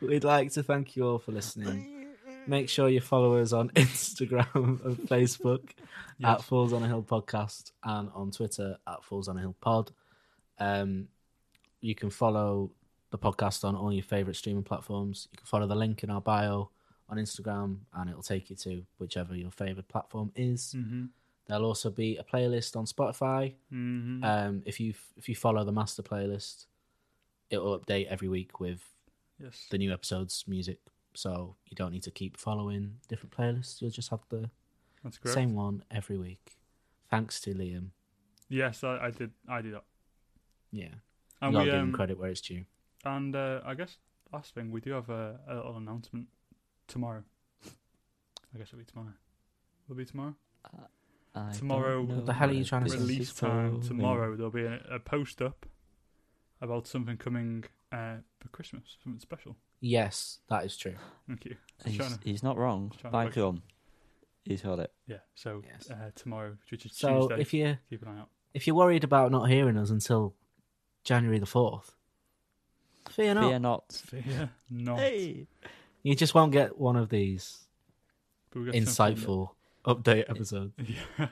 we'd like to thank you all for listening. Make sure you follow us on Instagram and Facebook at Falls on a Hill Podcast and on Twitter at Falls on a Hill Pod. Um, you can follow the podcast on all your favorite streaming platforms. You can follow the link in our bio on Instagram, and it'll take you to whichever your favorite platform is. Mhm. There'll also be a playlist on Spotify. Mhm. Um, if you if you follow the master playlist, it'll update every week with yes. the new episodes music. So you don't need to keep following different playlists. You'll just have the That's great. same one every week. Thanks to Liam. Yes, I, I did. I did that. Yeah, And you gotta we give him um, credit where it's due. and uh, I guess last thing we do have a, a little announcement tomorrow. I guess it'll be tomorrow. Will it be tomorrow? I Tomorrow- What the hell are you trying to this say? Release time for me. tomorrow. There'll be a, a post up about something coming uh, for Christmas, something special. Yes, that is true. Thank you. He's, to- he's not wrong. trying to By work- come, he's got it. Yeah. So Yes. uh, tomorrow, which is So Tuesday. if you keep an eye out. if you're worried about not hearing us until January the fourth, fear not. Fear not. Fear not. Hey. You just won't get one of these But we got something insightful update episodes. Yeah.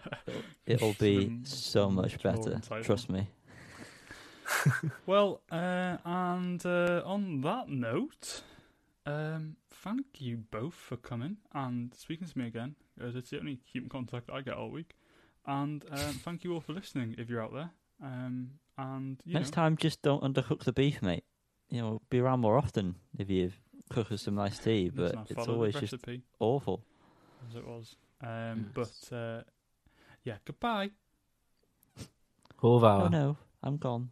It'll be so much much better. Trust me. Well, uh, and uh, on that note, um, thank you both for coming and speaking to me again, as it's the only human contact I get all week. And um, thank you all for listening if you're out there. Um, and you Next know, time, just don't undercook the beef, mate. You know, be around more often if you cook us some nice tea, but it's follow the always just awful. as it was. Um, Yes. But uh, yeah, goodbye. Au revoir. Oh no, I'm gone.